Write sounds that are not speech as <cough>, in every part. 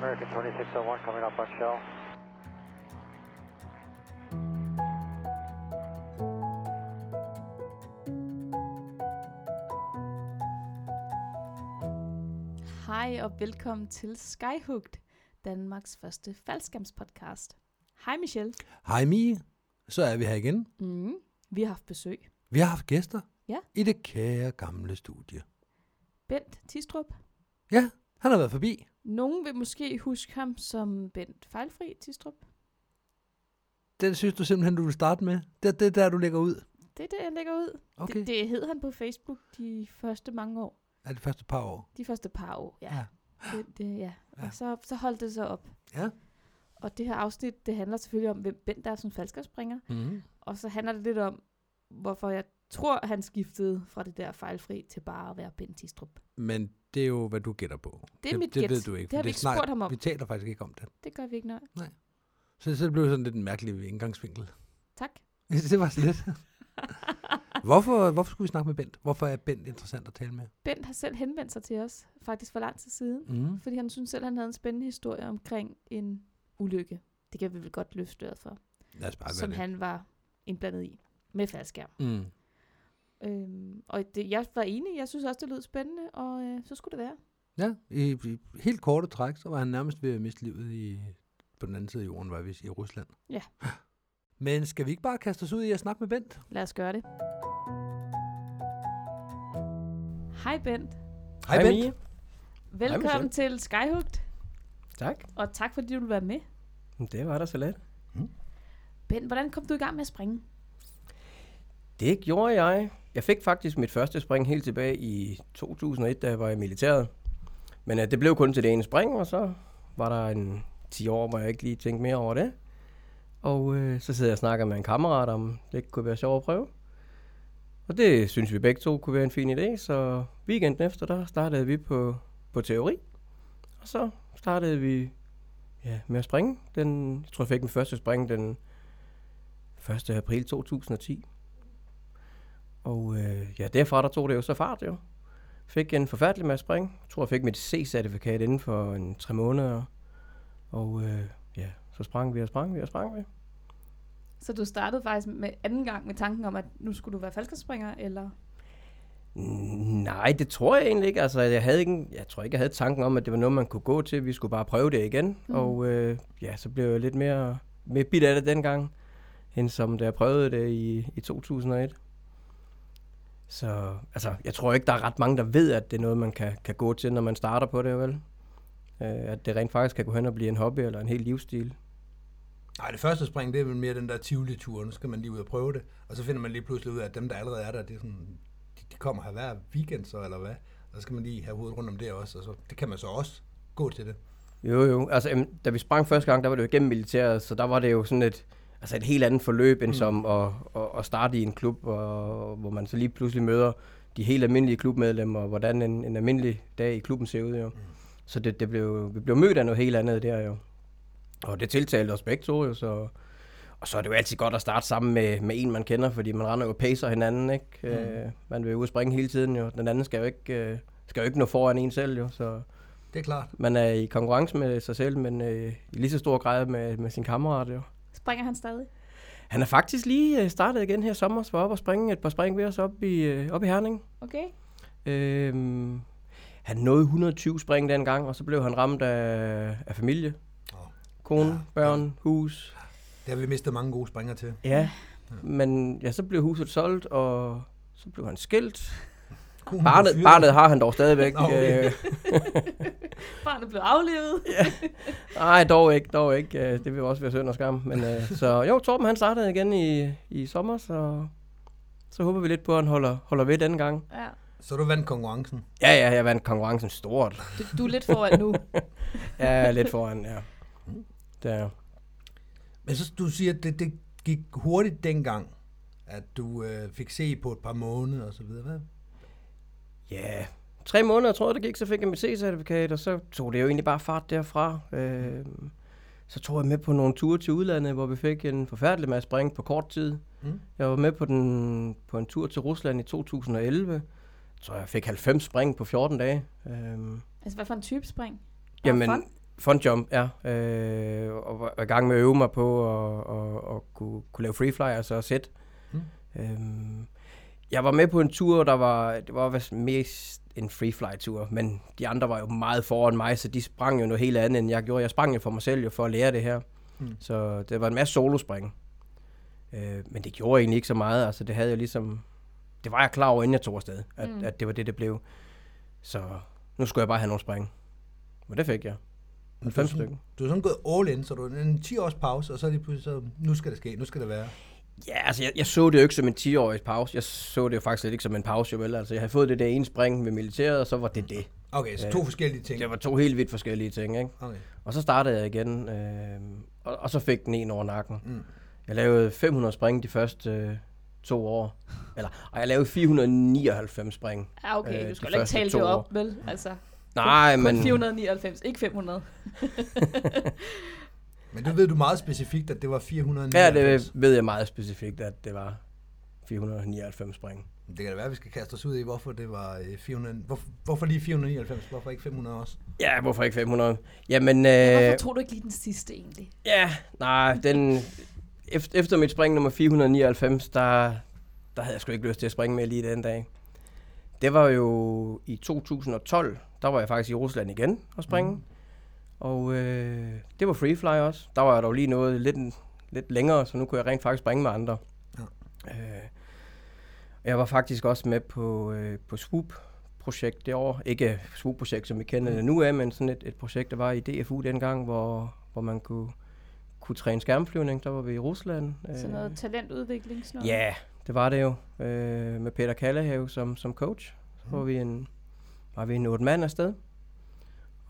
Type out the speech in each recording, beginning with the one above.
American 2601 coming up on shell. Hej og velkommen til Skyhooked, Danmarks første faldskærmspodcast. Hej Michelle. Hej Mie, så er vi her igen. Mm, vi har haft besøg. Vi har haft gæster Ja. i det kære gamle studie. Bent Tistrup. Ja, han har været forbi. Nogen vil måske huske ham som Bent Fejlfri Tistrup. Den synes du simpelthen, du vil starte med. Det er det, der, du lægger ud. Det er det, jeg lægger ud. Okay. Det, det hed han på Facebook de første mange år. Er det første par år? De første par år, ja. Ja. Det, det, ja. Ja. Og så, så holdt det sig op. Ja. Og det her afsnit, det handler selvfølgelig om, hvem Bent er som faldskærmspringer. Mm-hmm. Og så handler det lidt om, hvorfor jeg tror, han skiftede fra det der fejlfri til bare at være Bent Tistrup. Men det er jo, hvad du gætter på. Det er mit Det gæt. ved du ikke. Det har vi ikke snak- spurgt ham om. Vi taler faktisk ikke om det. Det gør vi ikke nøje. Så, så det blev sådan lidt en mærkelig indgangsvinkel. Tak. <laughs> det var så lidt. <laughs> hvorfor, hvorfor skulle vi snakke med Bent? Hvorfor er Bent interessant at tale med? Bent har selv henvendt sig til os, faktisk for lang tid siden, Mm. fordi han synes selv, han havde en spændende historie omkring en ulykke. Det kan vi vel godt løfte for, Lad os bare som det. han var indblandet i med faldskærm. Mm. Øhm, og det, jeg var enig, jeg synes også, det lød spændende, og øh, så skulle det være. Ja, i, i helt korte træk, så var han nærmest ved at miste livet i, på den anden side af jorden, var vi i Rusland. Ja. <laughs> Men skal vi ikke bare kaste os ud i at snakke med Bent? Lad os gøre det. Hej Bent. Hej, Bent. Mie. Velkommen Michelle. til Skyhooked, Tak. og tak fordi du vil være med. Det var da så let. Bent, hvordan kom du i gang med at springe? Det gjorde jeg. Jeg fik faktisk mit første spring helt tilbage i 2001, da jeg var i militæret. Men uh, det blev kun til det ene spring, og så var der en 10 år, hvor jeg ikke lige tænkte mere over det. Og uh, så sidder jeg og snakker med en kammerat om, det kunne være sjovt at prøve. Og det synes vi begge to kunne være en fin idé, så weekenden efter, der startede vi på, på teori. Og så startede vi ja, med at springe. Den, jeg tror, jeg fik min første spring den 1. april 2010. Og øh, ja, derfra der tog det jo så fart jo. Fik en forfærdelig masse spring. Jeg tror, jeg fik mit C-certifikat inden for en tre måneder. Og øh, ja, så sprang vi og sprang vi og sprang vi. Så du startede faktisk med anden gang med tanken om, at nu skulle du være faldskærmsspringer, eller? Nej, det tror jeg egentlig ikke. Altså, jeg, havde ikke, jeg tror ikke, jeg havde tanken om, at det var noget, man kunne gå til. Vi skulle bare prøve det igen. Mm. Og øh, ja, så blev jeg lidt mere, mere bit af det dengang, end som da jeg prøvede det i, i 2001. Så altså, jeg tror ikke, der er ret mange, der ved, at det er noget, man kan, kan gå til, når man starter på det, vel? Øh, at det rent faktisk kan gå hen og blive en hobby eller en hel livsstil. Nej, det første spring, det er vel mere den der Tivoli-tur. Nu skal man lige ud og prøve det. Og så finder man lige pludselig ud af, at dem, der allerede er der, det er sådan, de, de kommer her hver weekend så, eller hvad? Og så skal man lige have hovedet rundt om det også. Og så, det kan man så også gå til det. Jo, jo. Altså, da vi sprang første gang, der var det jo igennem militæret, så der var det jo sådan et, altså et helt andet forløb, end Mm. som at, at, at starte i en klub, og, hvor man så lige pludselig møder de helt almindelige klubmedlemmer, og hvordan en, en almindelig dag i klubben ser ud, jo. Mm. Så det, det blev, vi blev mødt af noget helt andet der, jo. Og det tiltalte os begge to, jo, så... Og så er det jo altid godt at starte sammen med, med en, man kender, fordi man render jo og pacer hinanden, ikke? Mm. Øh, man vil jo springe hele tiden, jo. Den anden skal jo ikke, øh, skal jo ikke nå foran en selv, jo, så... Det er klart. Man er i konkurrence med sig selv, men øh, i lige så stor grad med, med sin kammerat. Jo. Springer han stadig? Han er faktisk lige øh, startet igen her i sommer, så var op og springe et par spring ved os op i, øh, op i Herning. Okay. Øhm, han nåede 120 spring dengang, og så blev han ramt af, af familie. Åh. Kone, Ja, børn, hus. Det har vi mistet mange gode springer til. Ja, men ja, så blev huset solgt, og så blev han skilt. Konen Barnet, fyret. barnet har han dog stadigvæk. Nå, okay. Øh, <laughs> Barnet blev aflevet. Nej, dog ikke, dog ikke. Øh, Det vil også være synd og skam. Men, øh, så jo, Torben han startede igen i, i sommer, så, så håber vi lidt på, at han holder, holder ved denne gang. ja. Så du vandt konkurrencen. Ja, ja, jeg vandt konkurrencen stort. Du, du er lidt foran nu. <laughs> Ja, lidt foran, ja. Det er, Men så du siger, at det, det gik hurtigt dengang, at du øh, fik se på et par måneder og så videre. Hvad? Ja, tre måneder, tror jeg, det gik, så fik jeg mit C-certifikat, og så tog det jo egentlig bare fart derfra. Øh, så tog jeg med på nogle ture til udlandet, hvor vi fik en forfærdelig masse spring på kort tid. Mm. Jeg var med på, den, på en tur til Rusland i 2011. Jeg tror, jeg fik 90 spring på 14 dage. Øhm, Altså, hvad for en type spring? Bare Jamen, fun? Fun jump, ja. Øh, og var i gang med at øve mig på at, at, at kunne, kunne lave free fly, altså sæt. Mm. Øhm, jeg var med på en tur, der var, det var mest en free fly tur, men de andre var jo meget foran mig, så de sprang jo noget helt andet, end jeg gjorde. Jeg sprang jo for mig selv jo for at lære det her. Mm. Så det var en masse solospring. Øh, men det gjorde egentlig ikke så meget. Altså det havde jeg ligesom... Det var jeg klar over, inden jeg tog afsted, at, Mm. at det var det, det blev. Så nu skulle jeg bare have nogle spring. Men det fik jeg. Men Fem du er sådan- stykker. Du er sådan gået all in, så du er en 10 års pause, og så er det pludselig så, nu skal det ske, nu skal det være. Ja, altså jeg, jeg så det jo ikke som en 10-årig pause. Jeg så det jo faktisk slet ikke som en pause, jo vel. Altså jeg havde fået det der ene spring med militæret, og så var det det. Okay, så to forskellige ting. Det var to helt vidt forskellige ting, ikke? Okay. Og så startede jeg igen, øh, og, og så fik den en over nakken. Mm. Jeg lavede 500 spring de første øh, to år. Eller, og jeg lavede 499 spring. Ja, okay, Øh, du skal ikke tale det år. op, vel? Altså, Nej, kun men... 499, ikke 500. <laughs> <laughs> Men det ved du meget specifikt, at det var 499. Ja, det ved jeg meget specifikt, at det var 499 spring. Det kan da være, at vi skal kaste os ud i, hvorfor det var øh, 400... Hvorfor, hvorfor lige 499? Hvorfor ikke 500 også? Ja, hvorfor ikke 500? Jamen, Hvorfor øh, tog du ikke lige den sidste egentlig? ja, nej, den... Efter, efter mit spring nummer 499, der, der havde jeg sgu ikke lyst til at springe med lige den dag. Det var jo i 2012, der var jeg faktisk i Rusland igen og springe. Mm. Og øh, det var free fly også. Der var jeg dog lige noget lidt, lidt længere, så nu kunne jeg rent faktisk springe med andre. Ja. Øh, jeg var faktisk også med på, øh, på Swoop-projekt det år. Ikke Swoop-projekt, som vi kender det nu af, men sådan et, et projekt, der var i DFU dengang, hvor, hvor man kunne, kunne træne skærmflyvning. Der var vi i Rusland. Sådan noget talentudvikling, sådan noget? Ja, det var det jo. Øh, med Peter Kallehave som, som coach. Så var vi en, var vi en otte mand afsted.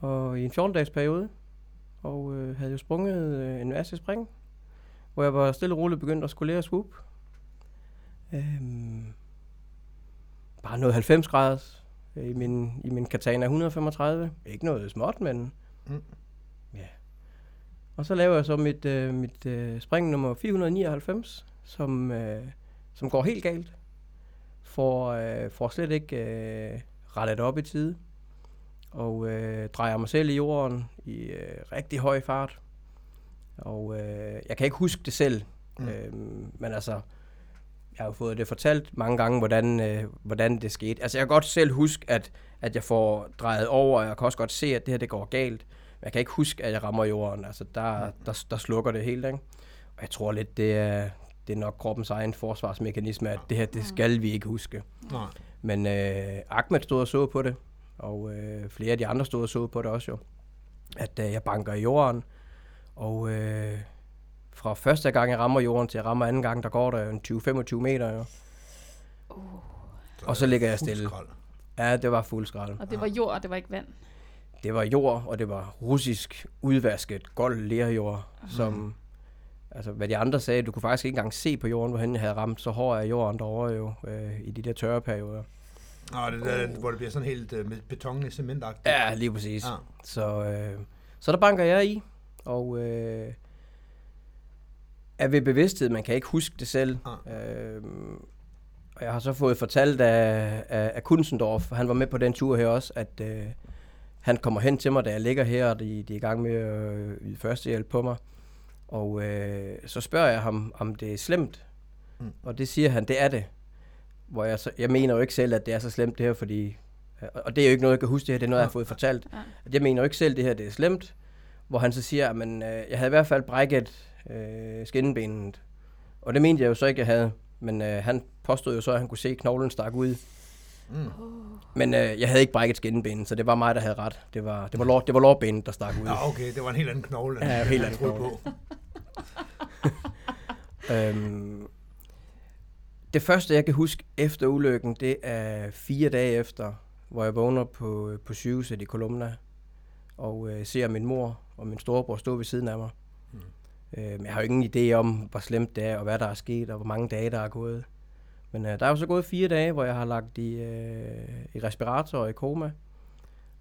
Og i en 14-dages periode. Og øh, havde jo sprunget øh, en masse spring. Hvor jeg var stille og roligt begyndt at skulle lære swoop. Øhm, bare noget 90 graders øh, i min, i min Katana 135. Ikke noget småt, men Mm. ja. Og så laver jeg så mit, øh, mit øh, spring nummer 499, som, øh, som går helt galt. For, øh, får slet ikke øh, rettet op i tide. Og øh, drejer mig selv i jorden i øh, rigtig høj fart. Og øh, jeg kan ikke huske det selv. Mm. Mm. Øh, men altså, jeg har jo fået det fortalt mange gange, hvordan, øh, hvordan det skete. Altså jeg kan godt selv huske, at, at jeg får drejet over, og jeg kan også godt se, at det her det går galt. Men jeg kan ikke huske, at jeg rammer jorden. Altså der, der, der slukker det helt, ikke? Og jeg tror lidt, det er, det er nok kroppens egen forsvarsmekanisme, at det her, det skal vi ikke huske. Nej. Men øh, Ahmed stod og så på det, og øh, flere af de andre stod og så på det også jo. At øh, jeg banker i jorden, og øh, fra første gang jeg rammer jorden til jeg rammer anden gang, der går der jo en 20-25 meter jo. Og så ligger jeg stille. skrald. Ja, det var fuld skrald. Og det var jord, og det var ikke vand. Det var jord, og det var russisk udvasket gold lerjord, som... Altså, hvad de andre sagde, du kunne faktisk ikke engang se på jorden, hvor han havde ramt, så hård er jorden derovre jo, øh, i de der tørre perioder. Nå, det der, hvor det bliver sådan helt øh, med beton i cementagtigt. Ja, lige præcis. Ja. Så, øh, så der banker jeg i, og øh, er ved bevidsthed, man kan ikke huske det selv. Øh, og jeg har så fået fortalt af, af, af Kunzendorf, han var med på den tur her også, at øh, han kommer hen til mig, da jeg ligger her, og de, de er i gang med at øh, yde førstehjælp på mig. Og øh, så spørger jeg ham, om det er slemt. Mm. Og det siger han, det er det. Hvor jeg, så, jeg mener jo ikke selv, at det er så slemt det her, fordi... Og det er jo ikke noget, jeg kan huske det her, det er noget, jeg har fået fortalt. Ja. At Jeg mener jo ikke selv, det her det er slemt. Hvor han så siger, at øh, jeg havde i hvert fald brækket øh, skinnebenet. Og det mente jeg jo så ikke, jeg havde. Men øh, han påstod jo så, at han kunne se knoglen stak ud. Mm. Men øh, jeg havde ikke brækket skinnebenet, så det var mig, der havde ret. Det var, det var, lår, det var lårbenet, der stak ud. Ja, okay, det var en helt anden knogle, Ja, jeg helt anden knogle. på. <laughs> Øhm, det første, jeg kan huske efter ulykken, det er fire dage efter, hvor jeg vågner på, på sygehuset i Kolumna, og øh, ser min mor og min storebror stå ved siden af mig. Mm. Mm. Øh, men jeg har jo ingen idé om, hvor slemt det er, og hvad der er sket, og hvor mange dage, der er gået. Men øh, der er jo så gået fire dage, hvor jeg har lagt i, øh, i respirator og i koma,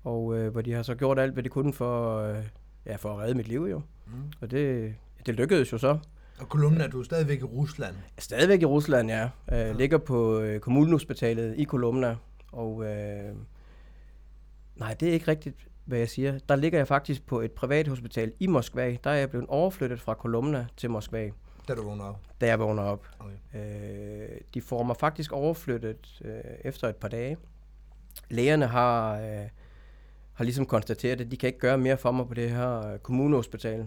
og øh, hvor de har så gjort alt, hvad de kunne for, øh, ja, for at redde mit liv jo. Mm. Og det, det lykkedes jo så. Og kolumnen er du stadigvæk i Rusland. Stadigvæk i Rusland, ja. Øh, ligger på øh, kommunehospitalet i Kolumna. Og øh, nej, det er ikke rigtigt. hvad jeg siger. Der ligger jeg faktisk på et privat hospital i Moskva. Der er jeg blevet overflyttet fra Kolumna til Moskva, Da du vågner op. da jeg vågner op. Okay. Øh, de får mig faktisk overflyttet øh, efter et par dage. Lægerne har, øh, har ligesom konstateret, at de kan ikke gøre mere for mig på det her øh, kommunehospital.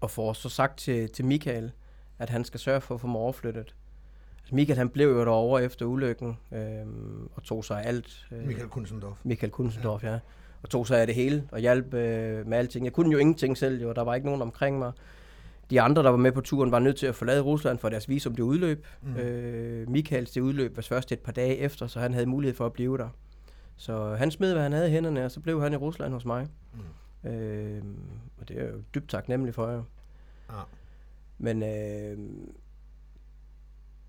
Og får så sagt til, til Michael, at han skal sørge for at få mig overflyttet. Altså Michael han blev jo derovre efter ulykken øh, og tog sig af alt. Øh, Michael Kunzendorf. Michael Kunzendorf, ja. Og tog sig af det hele og hjalp øh, med alting. Jeg kunne jo ingenting selv, jo. Der var ikke nogen omkring mig. De andre, der var med på turen, var nødt til at forlade Rusland, for deres visum det udløb. Mm. Øh, Michaels det udløb var først et par dage efter, så han havde mulighed for at blive der. Så han smed, hvad han havde i hænderne, og så blev han i Rusland hos mig. Mm. Øh, og det er jeg jo dybt taknemmelig for, jo. Ja. Men øh,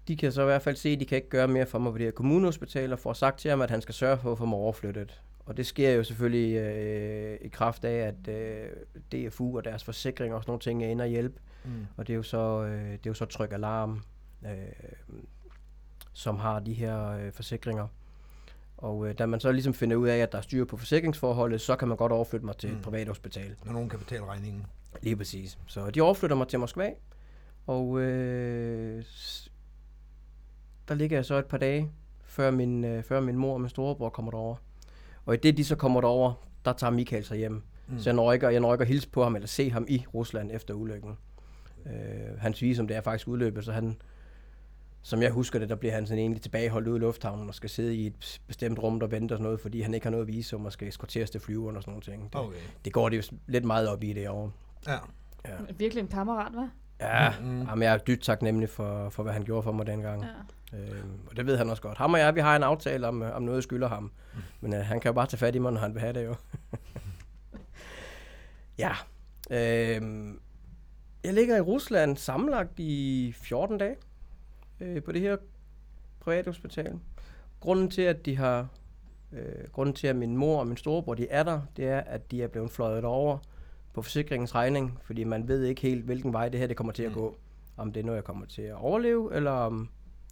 de kan så i hvert fald se, at de kan ikke gøre mere for mig på det her kommunehospital, og får sagt til ham, at han skal sørge for at få mig overflyttet. Og det sker jo selvfølgelig øh, i kraft af, at øh, DFU og deres forsikring og sådan nogle ting er inde og hjælpe. Mm. Og det er jo så, øh, det er jo så Tryk Alarm, øh, som har de her øh, forsikringer. Og øh, da man så ligesom finder ud af, at der er styr på forsikringsforholdet, så kan man godt overflytte mig til mm. et privat hospital. Når nogen kan betale regningen. Lige præcis. Så de overflytter mig til Moskva, og øh, der ligger jeg så et par dage, før min, øh, før min mor og min storebror kommer derover. Og i det, de så kommer derover, der tager Michael sig hjem. Mm. Så jeg når, ikke, jeg når ikke at hilse på ham, eller se ham i Rusland efter ulykken. Øh, hans visum, det er faktisk udløbet, så han, som jeg husker det, der bliver han sådan egentlig tilbageholdt ude i lufthavnen og skal sidde i et bestemt rum, der venter sådan noget, fordi han ikke har noget visum og skal eskorteres til flyveren og sådan nogle ting. Det, Okay. det går det jo lidt meget op i det år. Ja. Ja. Virkelig en kammerat, hva'? Ja, Mm. jamen, jeg er dybt taknemmelig for, for, hvad han gjorde for mig dengang. Ja. Ja. Øhm, og det ved han også godt. Ham og jeg, vi har en aftale om, øh, om noget, jeg skylder ham. Mm. Men øh, han kan jo bare tage fat i mig, når han vil have det jo. <laughs> ja. Øhm, jeg ligger i Rusland sammenlagt i 14 dage øh, på det her privathospital. Grunden til, at de har øh, grunden til, at min mor og min storebror de er der, det er, at de er blevet fløjet over på forsikringens regning, fordi man ved ikke helt, hvilken vej det her det kommer til at gå. Om det er noget, jeg kommer til at overleve, eller om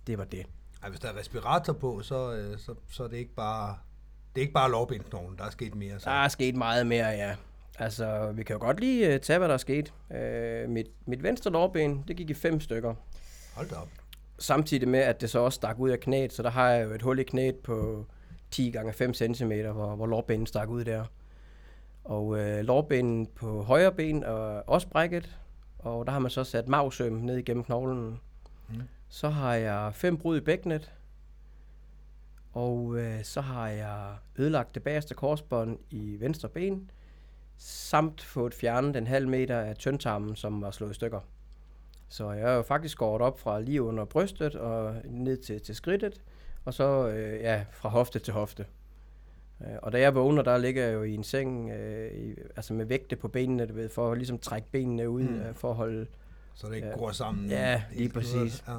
det var det. Ej, hvis der er respirator på, så, øh, så, så er det ikke bare... Det er ikke bare lovbindsknoglen, der er sket mere. Så. Der er sket meget mere, ja. Altså, vi kan jo godt lige uh, tage, hvad der er sket. Uh, mit, mit venstre lårben, det gik i fem stykker. Hold da op. Samtidig med, at det så også stak ud af knæet, så der har jeg jo et hul i knæet på 10 gange 5 cm, hvor, hvor lårbenen stak ud der. Og uh, lårbenen på højre ben er også brækket, og der har man så sat mavsøm ned igennem knoglen. Mm. Så har jeg fem brud i bækkenet, og øh, så har jeg ødelagt det bagerste korsbånd i venstre ben, samt fået fjernet en halv meter af tyndtarmen, som var slået i stykker. Så jeg er jo faktisk skåret op fra lige under brystet og ned til, til skridtet, og så øh, ja, fra hofte til hofte. Øh, og da jeg vågner, der ligger jeg jo i en seng, øh, i, altså med vægte på benene, du ved, for at ligesom trække benene ud, Mm. øh, for at holde Så det ikke Ja. går sammen. Ja, lige præcis. Ja.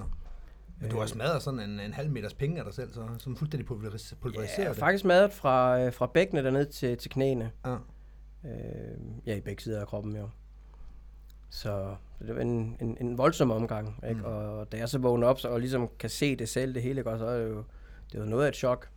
Men du har smadret sådan en, en halv meters penge af dig selv, så som fuldstændig pulveris- pulveriseret Ja, det. faktisk madet fra, øh, fra bækkenet og ned til, til knæene. Ja. Øh, ja, i begge sider af kroppen, jo. Så det var en, en, en voldsom omgang, ikke? Mm. Og da jeg så vågner op så, og ligesom kan se det selv, det hele, ikke? Så er det jo, det er jo noget af et chok.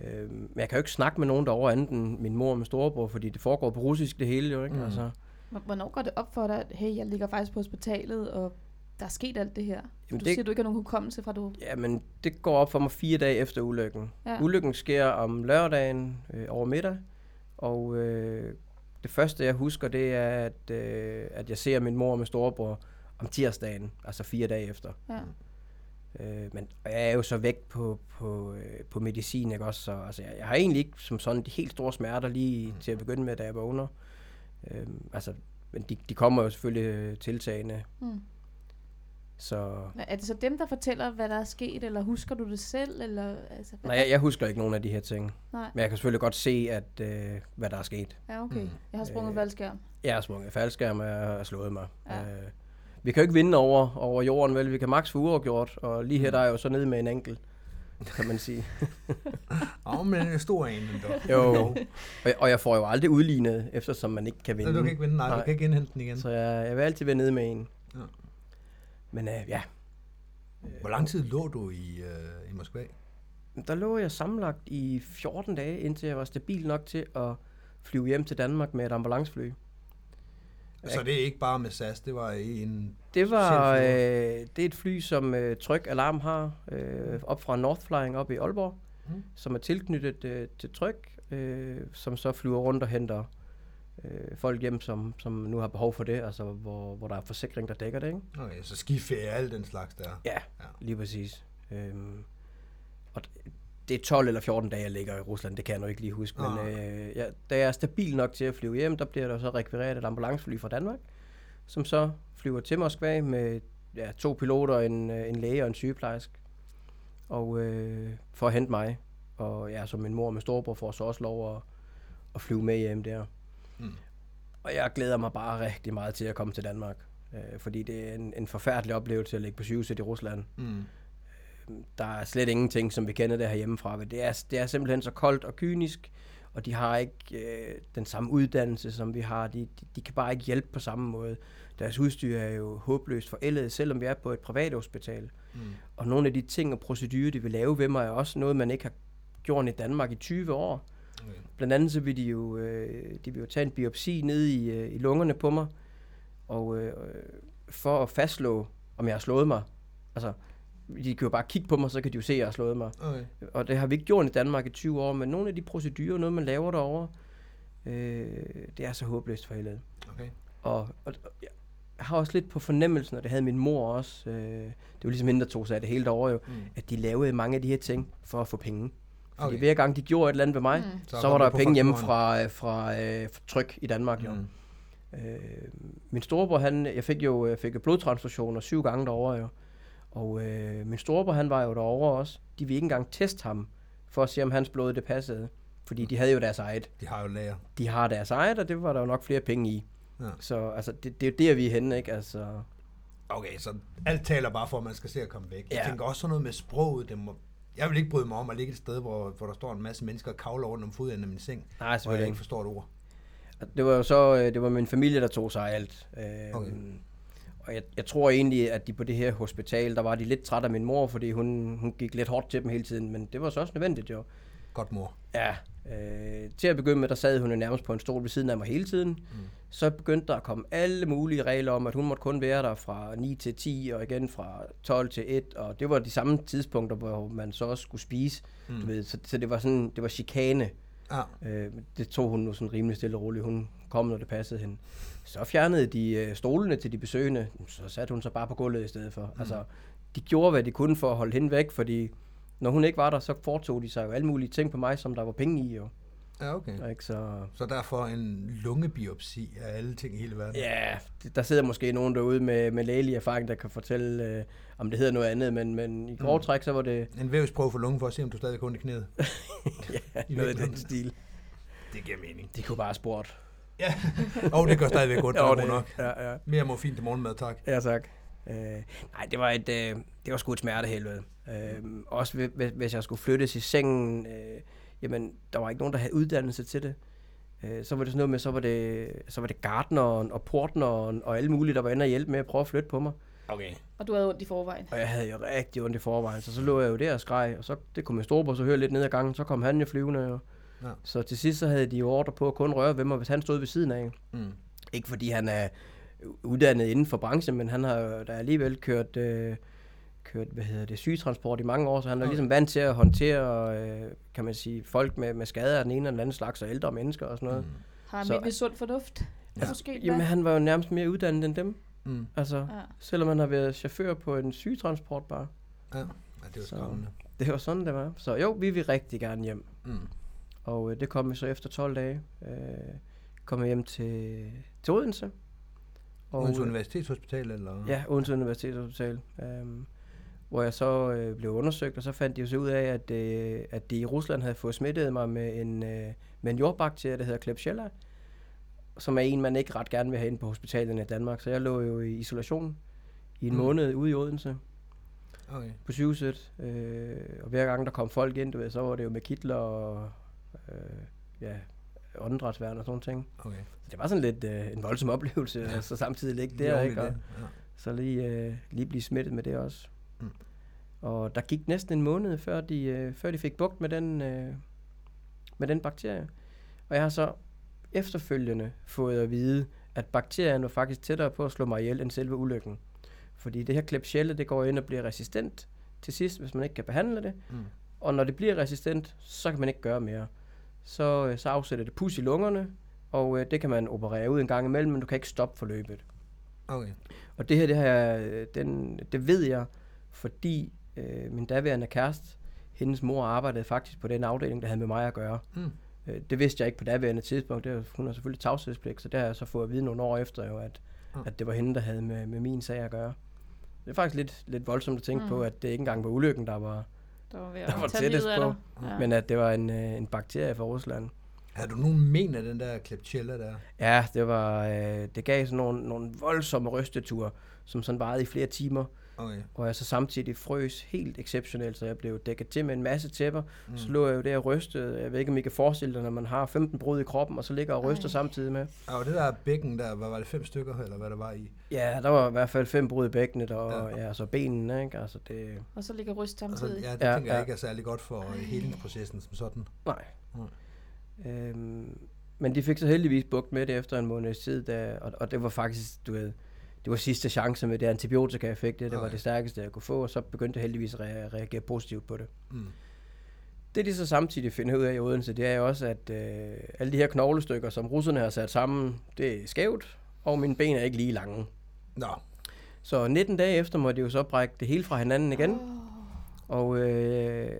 Øh, men jeg kan jo ikke snakke med nogen derovre andet end min mor og min storebror, fordi det foregår på russisk det hele, jo, ikke? Mm. Altså, Hvor- Hvornår går det op for dig, at hey, jeg ligger faktisk på hospitalet, og der er sket alt det her? Jamen, du det- siger, du ikke har nogen hukommelse fra du... ja, men det går op for mig fire dage efter ulykken. Ja. Ulykken sker om lørdagen øh, over middag, og øh, det første, jeg husker, det er, at, øh, at jeg ser min mor og min storebror om tirsdagen, altså fire dage efter. Ja. Øh, men jeg er jo så væk på, på, øh, på medicin, ikke også? Så altså, jeg, jeg har egentlig ikke som sådan de helt store smerter lige Mm. til at begynde med, da jeg vågner. Øh, altså, men de, de kommer jo selvfølgelig øh, tiltagende. Mm. Så Er det så dem, der fortæller, hvad der er sket, eller husker du det selv? Eller, altså, hvad- nej, jeg, jeg husker ikke nogen af de her ting. Nej. Men jeg kan selvfølgelig godt se, at, øh, hvad der er sket. Ja, okay. Mm. Jeg har sprunget Øh, faldskærm. Jeg har sprunget faldskærm og jeg har slået mig. Ja. Øh, vi kan jo ikke vinde over, over jorden, vel? Vi kan max få uafgjort, og lige her Mm. der er jeg jo så nede med en enkel, kan man sige. <laughs> Åh, men en stor en endda. Jo. Og, jeg- og jeg får jo aldrig udlignet, eftersom man ikke kan Så vinde. du kan ikke vinde, nej, du Nej. kan ikke indhente den igen. Så jeg, jeg vil altid være nede med en. Ja. Men øh, ja, Hvor lang tid lå du i, øh, i Moskva? der lå jeg sammenlagt i 14 dage, indtil jeg var stabil nok til at flyve hjem til Danmark med et ambulancefly. Så det er ikke bare med SAS, det var i en... Det var øh, det er et fly, som øh, Tryg Alarm har øh, op fra Northflying op i Aalborg, Mm. som er tilknyttet øh, til Tryg, øh, som så flyver rundt og henter øh, folk hjem, som, som nu har behov for det, altså hvor, hvor der er forsikring, der dækker det, ikke? Okay, så skiferie, alt den slags der. Ja, Ja. lige præcis. Øhm, og det er 12 eller 14 dage, jeg ligger i Rusland, det kan jeg nu ikke lige huske, men Nej. øh, ja, da jeg er stabil nok til at flyve hjem, der bliver der så rekvireret et ambulancefly fra Danmark, som så flyver til Moskva med ja, to piloter, en, øh, en læge og en sygeplejerske, og øh, for at hente mig, og ja, så min mor med storebror får så også lov at, at flyve med hjem der. Mm. Og jeg glæder mig bare rigtig meget til at komme til Danmark, øh, fordi det er en, en forfærdelig oplevelse at ligge på sygehuset i Rusland Mm. der er slet ingenting, som vi kender det her hjemmefra. Det er, det er simpelthen så koldt og kynisk, og de har ikke øh, den samme uddannelse, som vi har. De, de, de kan bare ikke hjælpe på samme måde. Deres udstyr er jo håbløst forældet, selvom vi er på et privat hospital. Mm. Og nogle af de ting og procedurer, de vil lave ved mig, er også noget, man ikke har gjort i Danmark i 20 år. Okay. Blandt andet så vil de jo, øh, de vil jo tage en biopsi ned i, øh, i lungerne på mig, og øh, for at fastslå, om jeg har slået mig. Altså, de kan jo bare kigge på mig, så kan de jo se, at jeg har slået mig. Okay. Og det har vi ikke gjort i Danmark i 20 år, men nogle af de procedurer, noget man laver derovre, øh, det er så håbløst for helvede. Okay. Og, og, jeg har også lidt på fornemmelsen, og det havde min mor også, øh, det var ligesom hende, der tog sig af det hele derovre jo, Mm. at de lavede mange af de her ting for at få penge. Fordi Okay. hver gang de gjorde et eller andet ved mig, Mm. så, Så var der penge hjemme fra, fra, øh, fra tryk i Danmark jo. Mm. Øh, min storebror, han, jeg fik jo jeg fik jo blodtransfusioner syv gange derovre jo. Og øh, min storebror, han var jo derovre også. De ville ikke engang teste ham, for at se, om hans blod det passede. Fordi de havde jo deres eget. De har jo lager. De har deres eget, og det var der jo nok flere penge i. Ja. Så altså, det, det er jo der, vi er henne, ikke? Altså, Okay, så alt taler bare for, at man skal se at komme væk. Jeg Ja. tænker også sådan noget med sproget. Det må... Jeg vil ikke bryde mig om at ligge et sted, hvor, hvor der står en masse mennesker og kavler rundt om fodenden af min seng, nej, hvor jeg ikke forstår et ord. Og Det var jo så, øh, det var min familie, der tog sig af alt. Øh, Okay. Og jeg, jeg tror egentlig, at de på det her hospital, der var de lidt trætte af min mor, fordi hun, hun gik lidt hårdt til dem hele tiden. Men det var så også nødvendigt jo. Godt mor. Ja, øh, til at begynde med, der sad hun jo nærmest på en stol ved siden af mig hele tiden. Mm. Så begyndte der at komme alle mulige regler om, at hun måtte kun være der fra 9 til 10, og igen fra 12 til 1, og det var de samme tidspunkter, hvor man så også skulle spise. Mm. Du ved, så, så det var sådan, det var chikane. Ja. Øh, det tog hun nu sådan rimelig stille og roligt. Hun kom, når det passede hende. Så fjernede de øh, stolene til de besøgende, så satte hun sig bare på gulvet i stedet for. Mm. Altså, de gjorde, hvad de kunne for at holde hende væk, fordi når hun ikke var der, så foretog de sig jo alle mulige ting på mig, som der var penge i. Jo. Ja, okay. Ikke? Så, Så derfor en lungebiopsi af alle ting i hele verden. ja, det- der sidder måske nogen derude med, med lægelig erfaring, der kan fortælle, øh, om det hedder noget andet, men, men i grove træk, så var det En vævsprøve for lungen for at se, om du stadig kun i knæet. <laughs> ja, I noget af den stil. Det giver mening. De kunne bare spurgt. Ja. <laughs> Og det gør stadigvæk Jo, jo, det- nok. Ja, ja. Mere morfin til morgenmad, tak. Ja, tak. Øh, nej, det var et, øh, det var sgu et smertehelvede. Øh, også hvis- jeg skulle flyttes i sengen, øh, jamen, der var ikke nogen, der havde uddannelse til det. Øh, så var det sådan noget med, så var det, så var det gardneren og portneren og alle mulige, der var inde og hjælpe med at prøve at flytte på mig. Okay. Og du havde ondt i forvejen. Og jeg havde jo rigtig ondt i forvejen, så så lå jeg jo der og skreg, og så det kunne min storebror så høre lidt ned ad gangen, så kom han jo flyvende. Jo. Ja. Så til sidst så havde de jo ordre på at kun røre ved mig, hvis han stod ved siden af. Mm. Ikke fordi han er uddannet inden for branchen, men han har da alligevel kørt, øh, kørt hvad hedder det, sygetransport i mange år, så han er Okay. ligesom vant til at håndtere, øh, kan man sige, folk med, med skader af den ene eller den anden slags, og ældre mennesker og sådan noget. Mm. Har Så- almindelig sund fornuft. Ja. Måske Jamen, han var jo nærmest mere uddannet end dem. Mm. Altså, Ja. selvom han har været chauffør på en sygetransport bare. Ja. ja, det var Så- skræmmende. Det var sådan, det var. Så jo, vi vil rigtig gerne hjem. Mm. Og øh, det kom vi så efter 12 dage. Øh, kom jeg hjem til, til Odense. Og, Odense Universitetshospital, eller? Ja, Odense Universitetshospital. Øhm, hvor jeg så øh, blev undersøgt, og så fandt de jo så ud af, at, øh, at de i Rusland havde fået smittet mig med en, øh, med en jordbakterie, der hedder Klebsiella, som er en, man ikke ret gerne vil have ind på hospitalerne i Danmark. Så jeg lå jo i isolation i en mm. måned ude i Odense Okay. på sygehuset. Øh, og hver gang der kom folk ind, du ved, så var det jo med kitler og øh, ja, åndedrætsværn og sådan ting. Okay. Så det var sådan lidt øh, en voldsom oplevelse, Ja. så samtidig ligge der, ikke? Og, det. Ja. så lige, øh, lige blive smittet med det også. Mm. Og der gik næsten en måned, før de, øh, før de fik bugt med den, øh, med den bakterie. Og jeg har så efterfølgende fået at vide, at bakterien var faktisk tættere på at slå mig ihjel end selve ulykken. Fordi det her Klebsiella, det går ind og bliver resistent til sidst, hvis man ikke kan behandle det. Mm. Og når det bliver resistent, så kan man ikke gøre mere. Så, øh, så afsætter det pus i lungerne, og øh, det kan man operere ud en gang imellem, men du kan ikke stoppe forløbet. Okay. Og det her, det, her den, det ved jeg, fordi øh, min daværende kæreste, hendes mor arbejdede faktisk på den afdeling, der havde med mig at gøre. Mm. Øh, det vidste jeg ikke på daværende tidspunkt. Det var, hun har selvfølgelig tavshedspligt, så det har jeg så fået at vide nogle år efter, jo, at, Mm. at det var hende, der havde med, med min sag at gøre. Det er faktisk lidt, lidt voldsomt at tænke Mm. mm. på, at det ikke engang var ulykken, der var, Der var ved Der var at tage tættest på. ja. men at det var en, øh, en bakterie fra Rusland. Har du nogen men af den der Klebsiella der? Ja, det var, øh, det gav sådan nogle, nogle voldsomme rysteture, som sådan varede i flere timer, Okay. hvor jeg så samtidig frøs helt exceptionelt, så jeg blev dækket til med en masse tæpper. Mm. Mm. Så lå jeg jo der og rystede. Jeg ved ikke, om I kan forestille dig, når man har 15 brud i kroppen, og så ligger og ryster Ej. samtidig med. Og det der bækken der, hvad var det, fem stykker, eller hvad der var i? Ja, der var i hvert fald fem brud i bækkenet, og Ja. ja. så benene, ikke? Altså det, Og så ligger ryst Altså, samtidig. ja, det Ja, tænker jeg ja. ikke er særlig godt for øh, helingsprocessen som sådan. nej. Nej. Øhm, men de fik så heldigvis bugt med det efter en måneds tid, da, og, og det var faktisk, du ved, det var sidste chance med det antibiotika, jeg fik. Det, det var det stærkeste, jeg kunne få, og så begyndte jeg heldigvis at rea- reagere positivt på det. Mm. Det de så samtidig finder ud af i Odense, det er jo også, at øh, alle de her knoglestykker, som russerne har sat sammen, det er skævt, og mine ben er ikke lige lange. Nå, Så 19 dage efter må de jo så brække det hele fra hinanden igen. Og øh,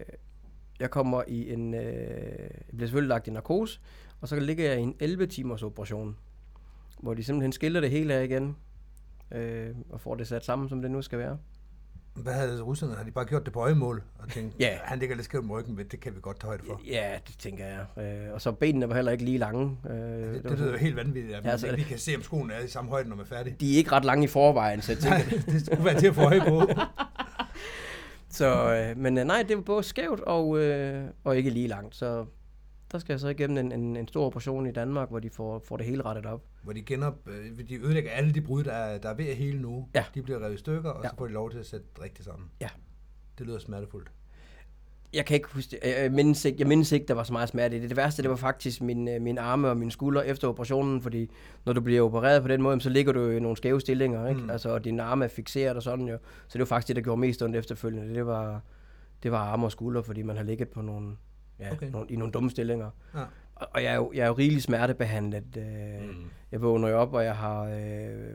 jeg kommer i en... Øh, jeg bliver selvfølgelig lagt i narkose, og så ligger jeg i en 11 timers operation, hvor de simpelthen skiller det hele af igen, øh, og får det sat sammen, som det nu skal være. hvad havde russerne? Har de bare gjort det på øjemål? Og tænkt, Ja. han ligger lidt skævt med ryggen, men det kan vi godt tage højde for. Ja, det tænker jeg. Øh, og så benene var heller ikke lige lange. Øh, Det, det sådan- lyder jo helt vanvittigt, at Ja, ja, så- vi, vi kan se, om skoene er i samme højde, når man er færdig. de er ikke ret lange i forvejen, så jeg tænker, det skulle være til at få øje på. <laughs> Så, øh, men øh, nej, det var både skævt og, øh, og ikke lige langt. Så der skal jeg så igennem en, en, en stor operation i Danmark, hvor de får, får det hele rettet op. Hvor de genop, øh, de ødelægger alle de brud, der er, der er ved at hele nu. Ja. De bliver revet i stykker, og Ja. så får de lov til at sætte rigtigt sammen. Ja. Det lyder smertefuldt. Jeg kan ikke huske det. Jeg, mindes ikke, jeg mindes ikke, der var så meget smerte i det. Det værste, det var faktisk min, øh, min arme og mine skuldre efter operationen, fordi når du bliver opereret på den måde, så ligger du i nogle skæve stillinger, ikke? Mm. Altså, og dine arme er fixeret og sådan jo. Så det var faktisk det, der gjorde mest ondt efterfølgende. Det var, det var arme og skuldre, fordi man har ligget på nogle, ja, Okay. nogle, i nogle dumme stillinger. Ja. Og, og jeg er jo, jeg er jo rigeligt smertebehandlet. Øh, Mm. Jeg vågner jo op, og jeg har øh,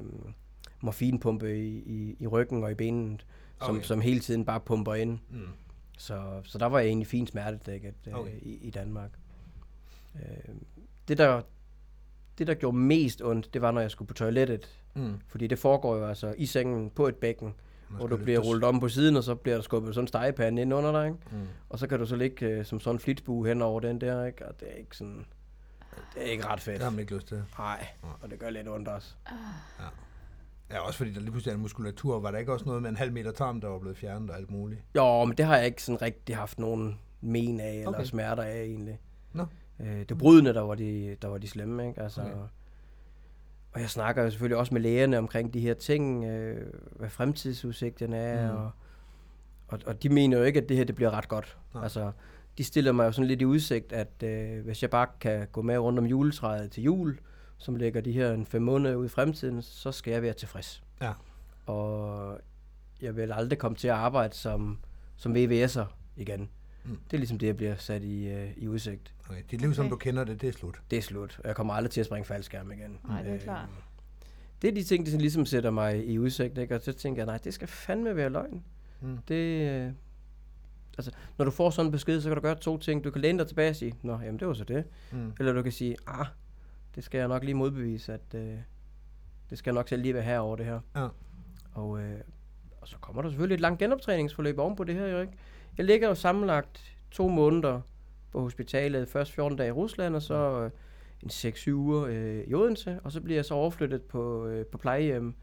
morfinpumpe i, i, i ryggen og i benet, som, Okay. som hele tiden bare pumper ind. Mm. Så, så der var jeg egentlig fint smertedækket øh, Okay. i, i Danmark. Øh, det, der, det, der gjorde mest ondt, det var, når jeg skulle på toilettet. Mm. Fordi det foregår jo altså i sengen på et bækken, hvor du bliver rullet om på siden, og så bliver der skubbet sådan en stegepande ind under dig. Ikke? Mm. Og så kan du så ligge øh, som sådan en flitsbue hen over den der, ikke? og det er ikke sådan... Det er ikke ret fedt. Det har man ikke lyst til. Nej, og det gør lidt ondt også. Ja, også fordi der lige pludselig er en muskulatur. Var der ikke også noget med en halv meter tarm, der var blevet fjernet og alt muligt? Jo, men det har jeg ikke sådan rigtig haft nogen men af, eller Okay. smerter af egentlig. Nå. Øh, det brydende, der var de, der var de slemme, ikke? Altså, Okay. Og jeg snakker jo selvfølgelig også med lægerne omkring de her ting, øh, hvad fremtidsudsigten er, Mm. mm. og, og, og de mener jo ikke, at det her det bliver ret godt. Nej. Altså, de stiller mig jo sådan lidt i udsigt, at øh, hvis jeg bare kan gå med rundt om juletræet til jul, som ligger de her en fem måneder ude i fremtiden, så skal jeg være tilfreds. Ja. Og jeg vil aldrig komme til at arbejde som, som VVS'er igen. Mm. Det er ligesom det, jeg bliver sat i, øh, i udsigt. Okay. Dit liv, som Okay. du kender det, det er slut. Det er slut, og jeg kommer aldrig til at springe faldskærm igen. Nej, det er Øh, klart. Det er de ting, de sådan ligesom sætter mig i udsigt, ikke? og så tænker jeg, nej, det skal fandme være løgn. Mm. Det, øh, altså, når du får sådan en besked, så kan du gøre to ting. Du kan læne dig tilbage og sige, nå, jamen det var så det. Mm. Eller du kan sige, ah, det skal jeg nok lige modbevise, at øh, det skal jeg nok selv lige være her over det her. Ja. Og, øh, og så kommer der selvfølgelig et langt genoptræningsforløb oven på det her, jo ikke? Jeg ligger jo sammenlagt to måneder på hospitalet. Først 14 dage i Rusland, og så øh, en 6-7 uger øh, i Odense. Og så bliver jeg så overflyttet på, øh, på plejehjem,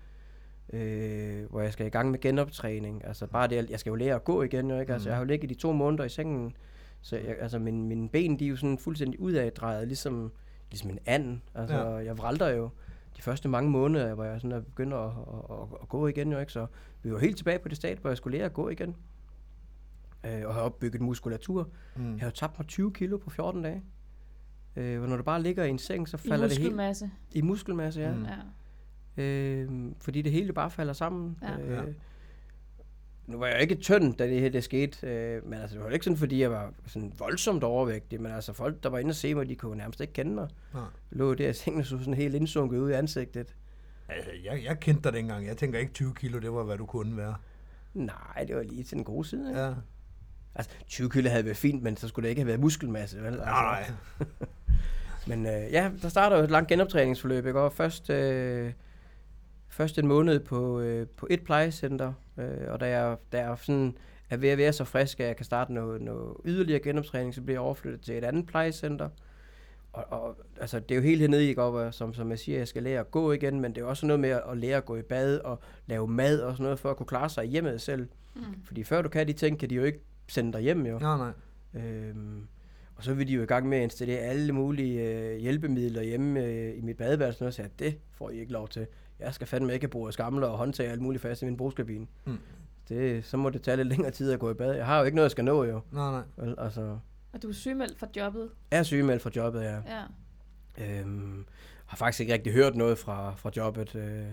øh, hvor jeg skal i gang med genoptræning. Altså bare det, jeg skal jo lære at gå igen, jo ikke? Altså Mm. jeg har jo ligget de to måneder i sengen, så jeg, altså mine, mine ben, de er jo sådan fuldstændig udadrejet, ligesom, ligesom en and. Altså Ja. jeg vralter jo de første mange måneder, hvor jeg sådan er begyndt at, at, at, at, gå igen, jo ikke? Så vi var helt tilbage på det stadie, hvor jeg skulle lære at gå igen. Øh, og har opbygget muskulatur. Mm. Jeg har jo tabt mig 20 kilo på 14 dage. Øh, hvor når du bare ligger i en seng, så I falder det helt muskelmasse. i muskelmasse, ja. Mm. Ja. Øh, fordi det hele bare falder sammen. Ja. Øh, Ja. nu var jeg ikke tynd, da det her det skete, øh, men altså, det var ikke sådan, fordi jeg var sådan voldsomt overvægtig, men altså folk, der var inde og se mig, de kunne nærmest ikke kende mig. Jeg lå der i sengen og så sådan helt indsunket ud i ansigtet. Altså, jeg, jeg kendte dig dengang. Jeg tænker ikke 20 kilo, det var, hvad du kunne være. Nej, det var lige til den gode side. Ikke? Ja. Altså, 20 kilo havde været fint, men så skulle det ikke have været muskelmasse. Vel? Altså, Nej, nej. <laughs> Men øh, ja, der starter jo et langt genoptræningsforløb. Ikke? Og først, øh, først en måned på, øh, på et plejecenter, øh, og da jeg, da jeg sådan er ved at være så frisk, at jeg kan starte noget, noget yderligere genoptræning, så bliver jeg overflyttet til et andet plejecenter. Og, og altså, det er jo helt hernede, ikke? Og, som, som jeg siger, jeg skal lære at gå igen, men det er også noget med at lære at gå i bad og lave mad og sådan noget, for at kunne klare sig i hjemmet selv. Mm. Fordi før du kan de ting, kan de jo ikke sende dig hjem, jo. Nej, nej. Øhm, og så vil de jo i gang med at installere alle mulige øh, hjælpemidler hjemme øh, i mit badeværelse, og jeg sagde, det får I ikke lov til. Jeg skal fandme ikke bruge skamler og håndtag og alt muligt fast i min brugskabine. Mm. Det, så må det tage lidt længere tid at gå i bad. Jeg har jo ikke noget, jeg skal nå jo. Nej, nej. Vel, altså, Og du er sygemeldt fra jobbet. jeg er sygemeldt fra jobbet, ja. Ja. Øhm, har faktisk ikke rigtig hørt noget fra, fra jobbet. Øh,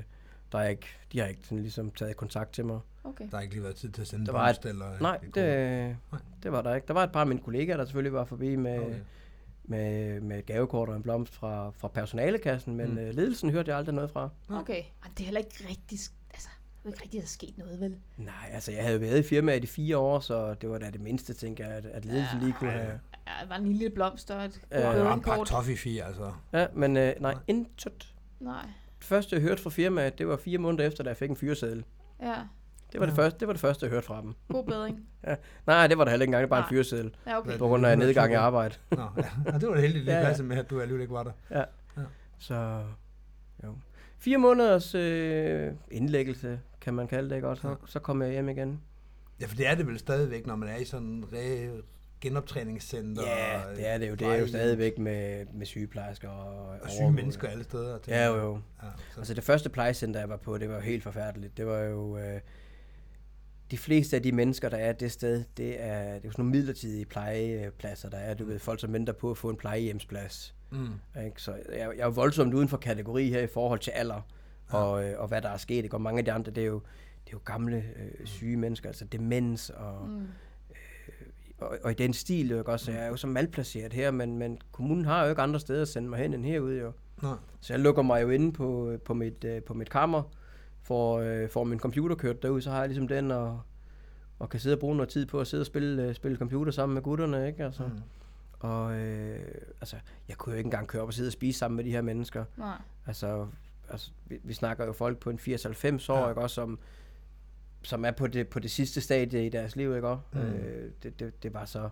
der er ikke, de har ikke sådan ligesom taget kontakt til mig. Okay. Der har ikke lige været tid til at sende Der var et- eller... Nej, et det, Nej. det var der ikke. Der var et par af mine kollegaer, der selvfølgelig var forbi med. Okay. med, med et gavekort og en blomst fra, fra personalekassen, men Mm. øh, ledelsen hørte jeg aldrig noget fra. Okay. Og det er heller ikke rigtig... Altså, det er ikke rigtig, der er sket noget, vel? Nej, altså jeg havde været i firmaet i fire år, så det var da det mindste, tænker jeg, at, at ledelsen lige kunne have. Ja, der var en lille blomst og et Ja, Ja, det var en par toffifee, altså. Ja, men øh, nej, Nej. intet. Nej. Det første, jeg hørte fra firmaet, det var fire måneder efter, da jeg fik en fyreseddel. Ja. Det var, Ja. det, første, det var det første, jeg hørte fra dem. God bedring. <laughs> Nej, det var der heller ikke engang, det var bare en Nej. fyreseddel. Ja, okay. På grund af nedgang i 120. arbejde. Nå, ja. ja, det var da heldigt lige <laughs> Ja, ja, ja. med, at du alligevel ikke var der. Så, jo. Fire måneders øh, indlæggelse, kan man kalde det, ikke? Og så, Ja. så kom jeg hjem igen. Ja, for det er det vel stadigvæk, når man er i sådan en re- genoptræningscenter. Ja, og det er det jo. Det er jo stadigvæk med, med sygeplejersker og, Og syge mennesker alle steder. Ja, jo, jo. Ja, så, Altså det første plejecenter, jeg var på, det var jo helt forfærdeligt. Det var jo... Øh, de fleste af de mennesker, der er det sted, det er, det er jo sådan nogle midlertidige plejepladser, der er. Du ved, folk, som venter på at få en plejehjemsplads. mm, Ikke? Så jeg, jeg er jo voldsomt uden for kategori her i forhold til alder, Ja. og, øh, og hvad der er sket. Ikke? Og mange af de andre, det er jo, det er jo gamle øh, syge mennesker, altså demens og, Mm. Og, og i den stil, jo, ikke? også, så jeg er jo så malplaceret her, men, men kommunen har jo ikke andre steder at sende mig hen end herude, jo. nej. Så jeg lukker mig jo inde på, på, mit, øh, på mit kammer, for, øh, får min computer kørt derud, så har jeg ligesom den, og, og kan sidde og bruge noget tid på at sidde og spille, øh, spille computer sammen med gutterne, ikke? Altså, Mm. Og øh, altså, jeg kunne jo ikke engang køre op og sidde og spise sammen med de her mennesker. Nej. Altså, altså vi, vi snakker jo folk på en 80-90 år, ja. ikke også, som, som er på det, på det sidste stadie i deres liv, ikke også? Mm. Øh, det, det, det var så...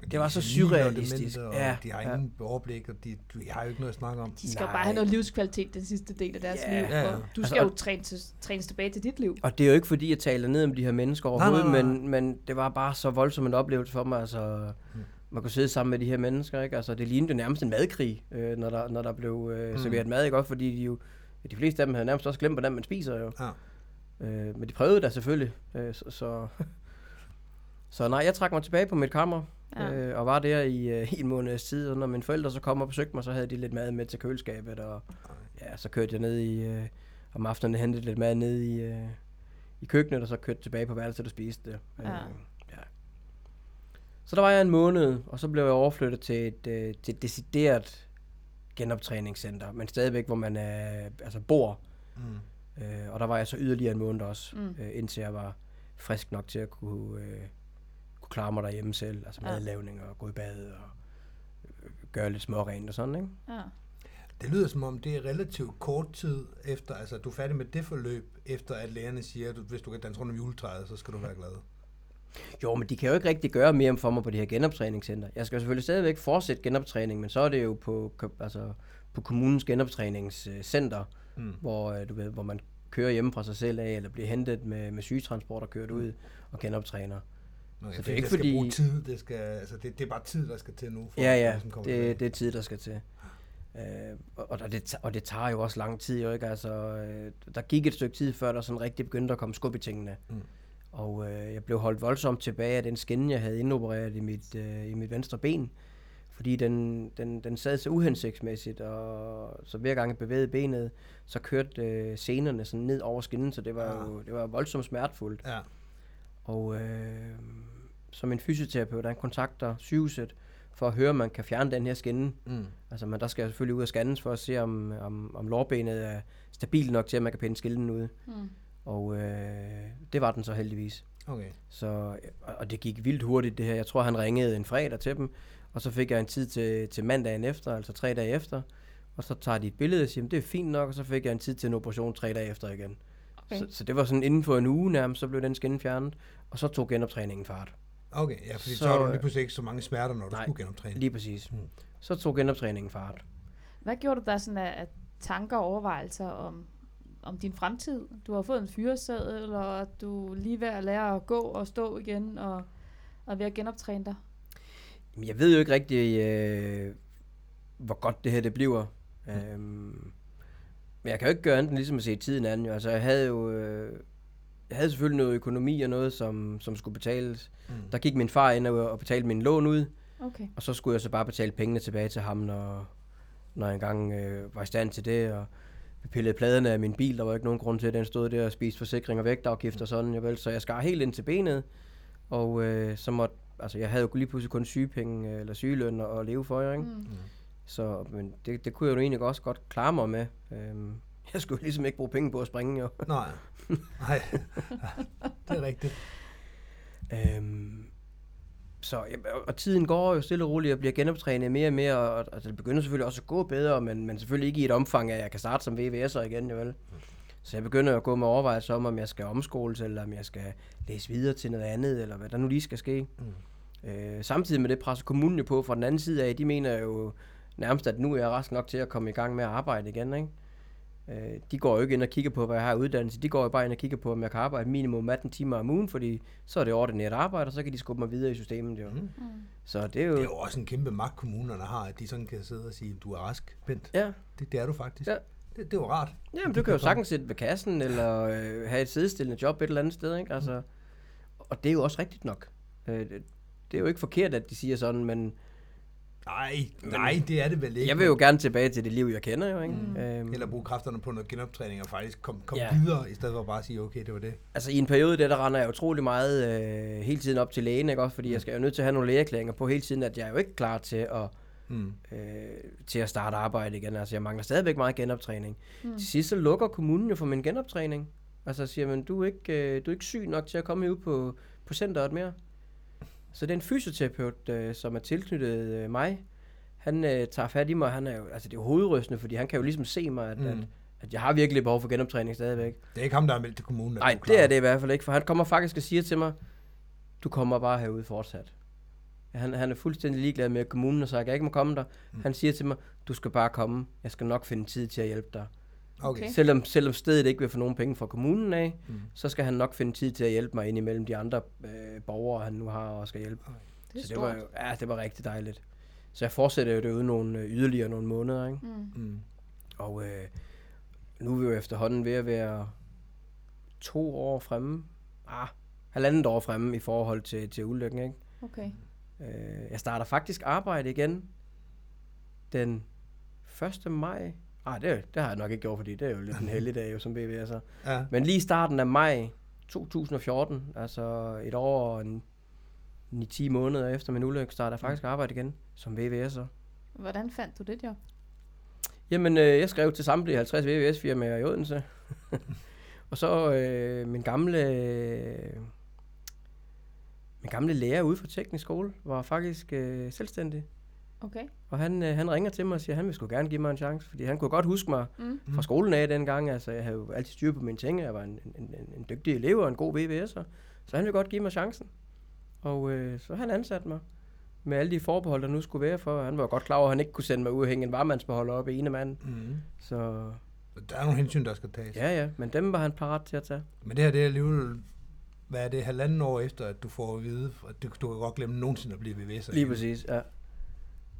De Det var så surrealistisk. Ja, de har ja. ingen overblik, og de, de har jo ikke noget at snakke om. De skal jo Nej. bare have noget livskvalitet den sidste del af deres Ja. liv. Ja, ja. og Du Altså, skal jo og- træne til, trænes tilbage til dit liv. Og det er jo ikke fordi, jeg taler ned om de her mennesker overhovedet, nej, nej. Men, men det var bare så voldsom en oplevelse for mig. Altså, Mm. man kunne sidde sammen med de her mennesker, ikke? Altså, det lignede jo nærmest en madkrig, øh, når, der, når der blev øh, Mm. serveret mad, ikke også? Fordi de jo, de fleste af dem havde nærmest også glemt, hvordan man spiser jo. Ja. Øh, men de prøvede da selvfølgelig. Øh, så, så, så nej, jeg trak mig tilbage på mit kammer, Ja. ja. øh, og var der i, øh, i en måneds tid. Og når mine forældre så kom og besøgte mig, så havde de lidt mad med til køleskabet. Og ja, så kørte jeg ned i, øh, om aftenen hentede lidt mad ned i, øh, i køkkenet, og så kørte tilbage på værelset og spiste det. Ja. Øh, ja. Så der var jeg en måned, og så blev jeg overflyttet til et, øh, til et decideret genoptræningscenter, men stadigvæk, hvor man øh, altså bor. Mm. Øh, og der var jeg så yderligere en måned også, Mm. øh, indtil jeg var frisk nok til at kunne, øh, kunne klare mig derhjemme selv. Altså Ja. madlavning og gå i bad og øh, gøre lidt smårent og sådan, ikke? Ja. Det lyder som om, det er relativt kort tid efter, altså du er færdig med det forløb, efter at lægerne siger, at du- hvis du kan danse rundt om juletræet, så skal du være glad. Jo, men de kan jo ikke rigtig gøre mere for mig på det her genoptræningscenter. Jeg skal jo selvfølgelig stadigvæk fortsætte genoptræning, men så er det jo på, altså, på kommunens genoptræningscenter, Mm. hvor, øh, du ved, hvor man kører hjemme fra sig selv af, eller bliver hentet med, med sygetransport og kørt ud og genoptræner. Nå, Så så det er ikke fordi- bruge tid, det, skal, altså det, det er bare tid, der skal til nu. For Ja, at ja, tilbage. det, det er tid, der skal til. Øh, og, og, det, og det tager jo også lang tid, jo ikke? Altså, øh, der gik et stykke tid, før der sådan rigtig begyndte at komme skub i tingene. Mm. Og øh, jeg blev holdt voldsomt tilbage af den skinne, jeg havde indopereret i mit, øh, i mit venstre ben. Fordi den, den, den sad så uhensigtsmæssigt, og så hver gang jeg bevægede benet, så kørte øh, senerne sådan ned over skinnen, så det var Ah. jo det var voldsomt smertefuldt. Ja. Og øh, som en fysioterapeut, han kontakter sygehuset for at høre, om man kan fjerne den her skinne. Mm. Altså, men der skal jeg selvfølgelig ud og scannes for at se, om, om, om lårbenet er stabilt nok til, at man kan pinde skillen ud. Mm. Og øh, det var den så heldigvis. Okay. Så, og- og det gik vildt hurtigt det her. Jeg tror, han ringede en fredag til dem, og så fik jeg en tid til, til mandagen efter, altså tre dage efter. Og så tager de et billede og siger, "Men det er fint nok, og så fik jeg en tid til en operation tre dage efter igen. Okay. Så, så det var sådan inden for en uge nærmest, så blev den skinne fjernet, og så tog genoptræningen fart. Okay, ja, fordi så, Så, har du øh, lige pludselig ikke så mange smerter, når du nej, skulle genoptræne. Lige præcis. Mm. Så tog genoptræningen fart. Hvad gjorde du der sådan af, af tanker og overvejelser om, om din fremtid? Du har fået en fyreseddel, og du er lige ved at lære at gå og stå igen, og, og ved at genoptræne dig. Jeg ved jo ikke rigtig, øh, hvor godt det her det bliver. Øhm, men jeg kan jo ikke gøre andet end ligesom at se tiden an. Jo. Altså, jeg havde jo øh, jeg havde selvfølgelig noget økonomi og noget, som, som skulle betales. Mm. Der gik min far ind og, og betalte min lån ud, Okay. og så skulle jeg så bare betale pengene tilbage til ham, når, når jeg engang øh, var i stand til det. Og vi pillede pladerne af min bil, der var ikke nogen grund til, at den stod der og spiste forsikring og vægtafgift og sådan. Jeg vel, så jeg skar helt ind til benet, og øh, så måtte, altså jeg havde jo lige pludselig kun sygepenge øh, eller sygeløn at, at leve for, ikke? Mm. Mm. Så men det, det kunne jeg jo egentlig også godt klare mig med. Øhm, <laughs> jeg skulle ligesom ikke bruge penge på at springe, jo. <laughs> Nej. Nej. det er rigtigt. Øhm, så, og- og tiden går jo stille og roligt, og bliver genoptrænet mere og mere, og, og det begynder selvfølgelig også at gå bedre, men, men selvfølgelig ikke i et omfang, at jeg kan starte som VVS'er igen, jo vel. Så jeg begynder at gå med overvejelser om, om jeg skal omskoles, eller om jeg skal læse videre til noget andet, eller hvad der nu lige skal ske. Mm. Øh, samtidig med det presser kommunen jo på fra den anden side af, de mener jo nærmest, at nu er jeg rask nok til at komme i gang med at arbejde igen, ikke? Øh, de går jo ikke ind og kigger på, hvad jeg har uddannelse. De går jo bare ind og kigger på, om jeg kan arbejde minimum 18 timer om ugen, fordi så er det ordinært arbejde, og så kan de skubbe mig videre i systemet. Jo. Mm. Mm. Så det er jo... Det er jo også en kæmpe magt, kommunerne har, at de sådan kan sidde og sige, du er rask, Bent. Ja, Det, det er du faktisk. Ja. Det, det var rart. Jamen, du kan jo sagtens sidde ved kassen, eller øh, have et sidestillende job et eller andet sted, ikke? Altså, og det er jo også rigtigt nok. Øh, det, det er jo ikke forkert, at de siger sådan, men Nej, nej, det er det vel ikke. jeg vil jo gerne tilbage til det liv, jeg kender jo, ikke? Mm. Øhm, Eller bruge kræfterne på noget genoptræning og faktisk komme kom Ja. videre, i stedet for bare at sige, okay, det var det. Altså i en periode der, der render jeg utrolig meget øh, hele tiden op til lægen, ikke også? Fordi jeg skal jo nødt til at have nogle lægeerklæringer på hele tiden, at jeg er jo ikke klar til at, Mm. øh, til at starte arbejde igen. Altså jeg mangler stadigvæk meget genoptræning. Mm. Til sidst så lukker kommunen jo for min genoptræning. Altså siger man, du er ikke, øh, du er ikke syg nok til at komme ud på, på centret mere. Så det er en fysioterapeut, øh, som er tilknyttet øh, mig. Han øh, tager fat i mig, han er jo, altså det er jo hovedrystende, fordi han kan jo ligesom se mig, at, mm. at, at jeg har virkelig behov for genoptræning stadigvæk. Det er ikke ham, der er meldt til kommunen. Nej, det er det i hvert fald ikke, for han kommer faktisk og siger til mig, du kommer bare herude fortsat. Han, han er fuldstændig ligeglad med, at kommunen har sagt, at jeg ikke må komme der. Mm. Han siger til mig, du skal bare komme, jeg skal nok finde tid til at hjælpe dig. Okay. Okay. Selvom, selvom stedet ikke vil få nogen penge fra kommunen af, Mm. så skal han nok finde tid til at hjælpe mig ind imellem de andre øh, borgere, han nu har og skal hjælpe. Det er så det var, jo, ja, det var rigtig dejligt. Så jeg fortsætter jo derude nogle øh, yderligere nogle måneder, ikke? Mm. Mm. Og øh, nu er vi jo efterhånden ved at være to år fremme. Ah, halvandet år fremme i forhold til, til ulykken, ikke? Okay. Øh, jeg starter faktisk arbejde igen den 1. maj. Ah, det, det har jeg nok ikke gjort, fordi det er jo lidt en heldig dag jo, som BVS'er. Ja. Men lige i starten af maj 2014, altså et år og en 9-10 måneder efter min ulykke, starter jeg faktisk arbejde igen som VVS'er. Hvordan fandt du det job? Jamen, øh, jeg skrev til samtlige 50 VVS-firmaer i Odense. <laughs> og så øh, min gamle min gamle lærer ude fra teknisk skole var faktisk øh, selvstændig. Okay. Og han, øh, han ringer til mig og siger, at han vil sgu gerne give mig en chance, fordi han kunne godt huske mig Mm. fra skolen af dengang. Altså, jeg havde jo altid styr på mine ting. Jeg var en, en, en, en dygtig elev og en god VVS'er. Så han ville godt give mig chancen. Og øh, så han ansat mig med alle de forbehold, der nu skulle være for. Han var godt klar over, at han ikke kunne sende mig ud og hænge en varmandsbeholder op i ene mand. Mm. Så Der er nogle hensyn, der skal tages. ja, ja, men dem var han parat til at tage. Men det her, det er alligevel, hvad er det, halvanden år efter, at du får at vide, at du, du kan godt glemme nogensinde at blive VVS'er. Lige præcis, ja.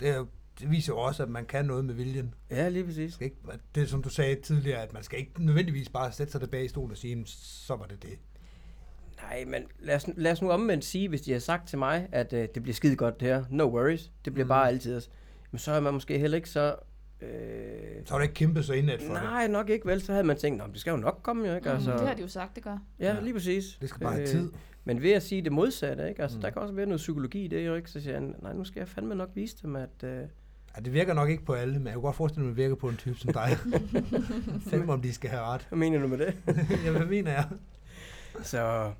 Det, er, det viser jo også, at man kan noget med viljen. Ja, lige præcis. Ikke, det er som du sagde tidligere, at man skal ikke nødvendigvis bare sætte sig tilbage i stolen og sige, "Jamen, så var det det. Nej, men lad os, lad os nu omvendt sige, hvis de har sagt til mig, at øh, det bliver skide godt det her. No worries. Det bliver mm. Mm. bare altid. Men så er man måske heller ikke så... Øh, Så har du ikke kæmpet så indad for det. nej, nok ikke vel. Så havde man tænkt, det skal jo nok komme jo, ikke? Mm, Altså, det har de jo sagt, det gør. Ja, Ja. lige præcis. Det skal bare have tid. Men ved at sige det modsatte, ikke? Altså, mm. Mm. der kan også være noget psykologi i det, jo ikke? Så siger han, nej, nu skal jeg fandme nok vise dem, at... Øh, Ja, det virker nok ikke på alle, men jeg kunne godt forestille mig, at det virker på en type som dig. <laughs> Fem om de skal have ret. hvad mener du med det? <laughs> ja, hvad mener jeg? Så,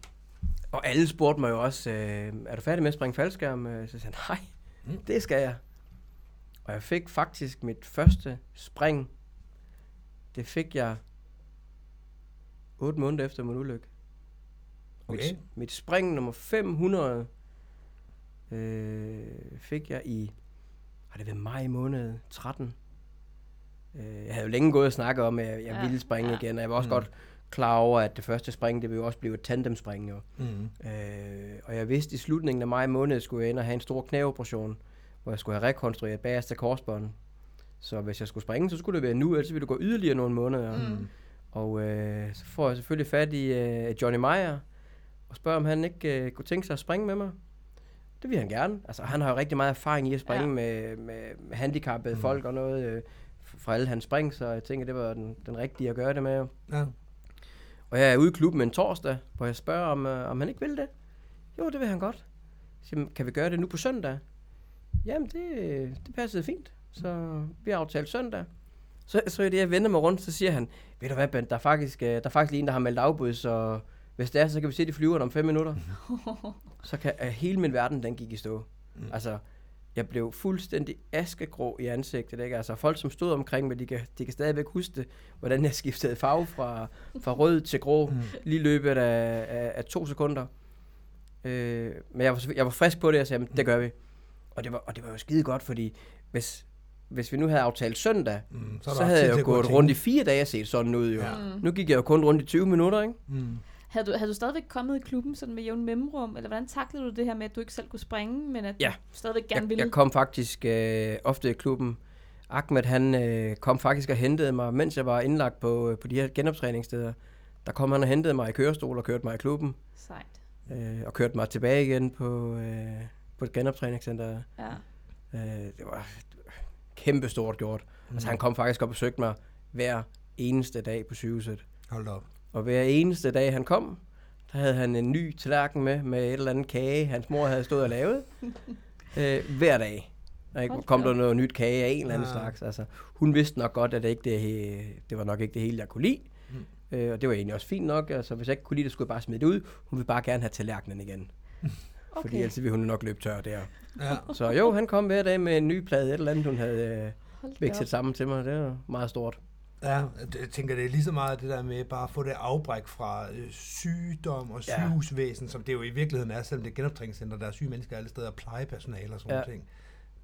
og alle spurgte mig jo også, øh, er du færdig med at springe faldskærm? Øh, Så sagde jeg, nej, Mm. det skal jeg. Og jeg fik faktisk mit første spring. Det fik jeg 8 måneder efter min ulykke. Okay. Mit, mit spring nummer 500 øh, fik jeg i, har det været maj måned 13. Øh, jeg havde jo længe gået og snakket om, at jeg, jeg Ja, ville springe ja. igen, og jeg var også Mm. godt klar over, at det første spring, det ville jo også blive et tandemspring. Jo. Mm. Øh, og jeg vidste, i slutningen af maj måned skulle jeg ind og have en stor knæoperation, hvor jeg skulle have rekonstrueret bagerste korsbånd. Så hvis jeg skulle springe, så skulle det være nu, ellers ville det gå yderligere nogle måneder. Mm. Og øh, så får jeg selvfølgelig fat i øh, Johnny Meyer, og spørger, om han ikke øh, kunne tænke sig at springe med mig. Det vil han gerne. Altså, han har jo rigtig meget erfaring i at springe Ja. med, med, med handicappede Mm. folk og noget øh, fra alle hans spring, så jeg tænker, det var den, den rigtige at gøre det med. Ja. Og jeg er ude i klubben en torsdag, hvor jeg spørger, om, øh, om han ikke vil det. Jo, det vil han godt. Så, kan vi gøre det nu på søndag? Jamen, det, det passede fint. Så vi har aftalt søndag. Så, så er det, jeg vender mig rundt, så siger han, ved du hvad, Bent, der er faktisk, øh, der er faktisk lige en, der har meldt afbud, så hvis det er, så kan vi se de flyverne om fem minutter. <laughs> så kan uh, hele min verden, den gik i stå. Mm. Mm. Altså, jeg blev fuldstændig askegrå i ansigtet. Ikke? Altså, folk, som stod omkring mig, de kan, de kan stadigvæk huske det, hvordan jeg skiftede farve fra, fra rød til grå, Mm. lige løbet af, af, af to sekunder. Øh, men jeg var, jeg var frisk på det, og sagde, "Men det gør vi. Og det var, og det var jo skide godt, fordi hvis, hvis vi nu havde aftalt søndag, Mm. så, så havde jeg jo gået rundt i fire dage og set sådan ud jo. Ja. Mm. Nu gik jeg jo kun rundt i 20 minutter, ikke? Mm. Havde du, havde du stadigvæk kommet i klubben sådan med jævn mellemrum, eller hvordan taklede du det her med, at du ikke selv kunne springe, men at Ja. du stadigvæk gerne Jeg, ville? jeg kom faktisk øh, ofte i klubben. Ahmed, han øh, kom faktisk og hentede mig, mens jeg var indlagt på, øh, på de her genoptræningssteder. Der kom han og hentede mig i kørestol og kørte mig i klubben. Sejt. Øh, og kørte mig tilbage igen på, øh, på et genoptræningscenter. Ja. Øh, det var kæmpe stort gjort. Mm. Altså han kom faktisk og besøgte mig hver eneste dag på sygehuset. Hold op. Og hver eneste dag han kom, der havde han en ny tallerken med, med et eller andet kage, hans mor havde stået og lavet. <laughs> øh, hver dag. Der ikke, kom der noget nyt kage af en eller anden Ja. slags. Altså, hun vidste nok godt, at det, ikke det, det var nok ikke det hele, jeg kunne lide. Mm. Øh, og det var egentlig også fint nok. Altså, hvis jeg ikke kunne lide det, skulle jeg bare smide det ud. Hun ville bare gerne have tallerkenen igen. <laughs> Okay. Fordi ellers ville hun nok løbe tør der. Ja. Så jo, han kom hver dag med en ny plade, et eller andet, hun havde øh, op. sammen til mig. Det var meget stort. Ja, det- jeg tænker, det er lige så meget det der med bare at få det afbræk fra øh, sygdom og Ja. sygehusvæsen, som det jo i virkeligheden er, selvom det er genoptræningscenter, der er syge mennesker alle steder, og plejepersonale og sådan Ja. ja. ting.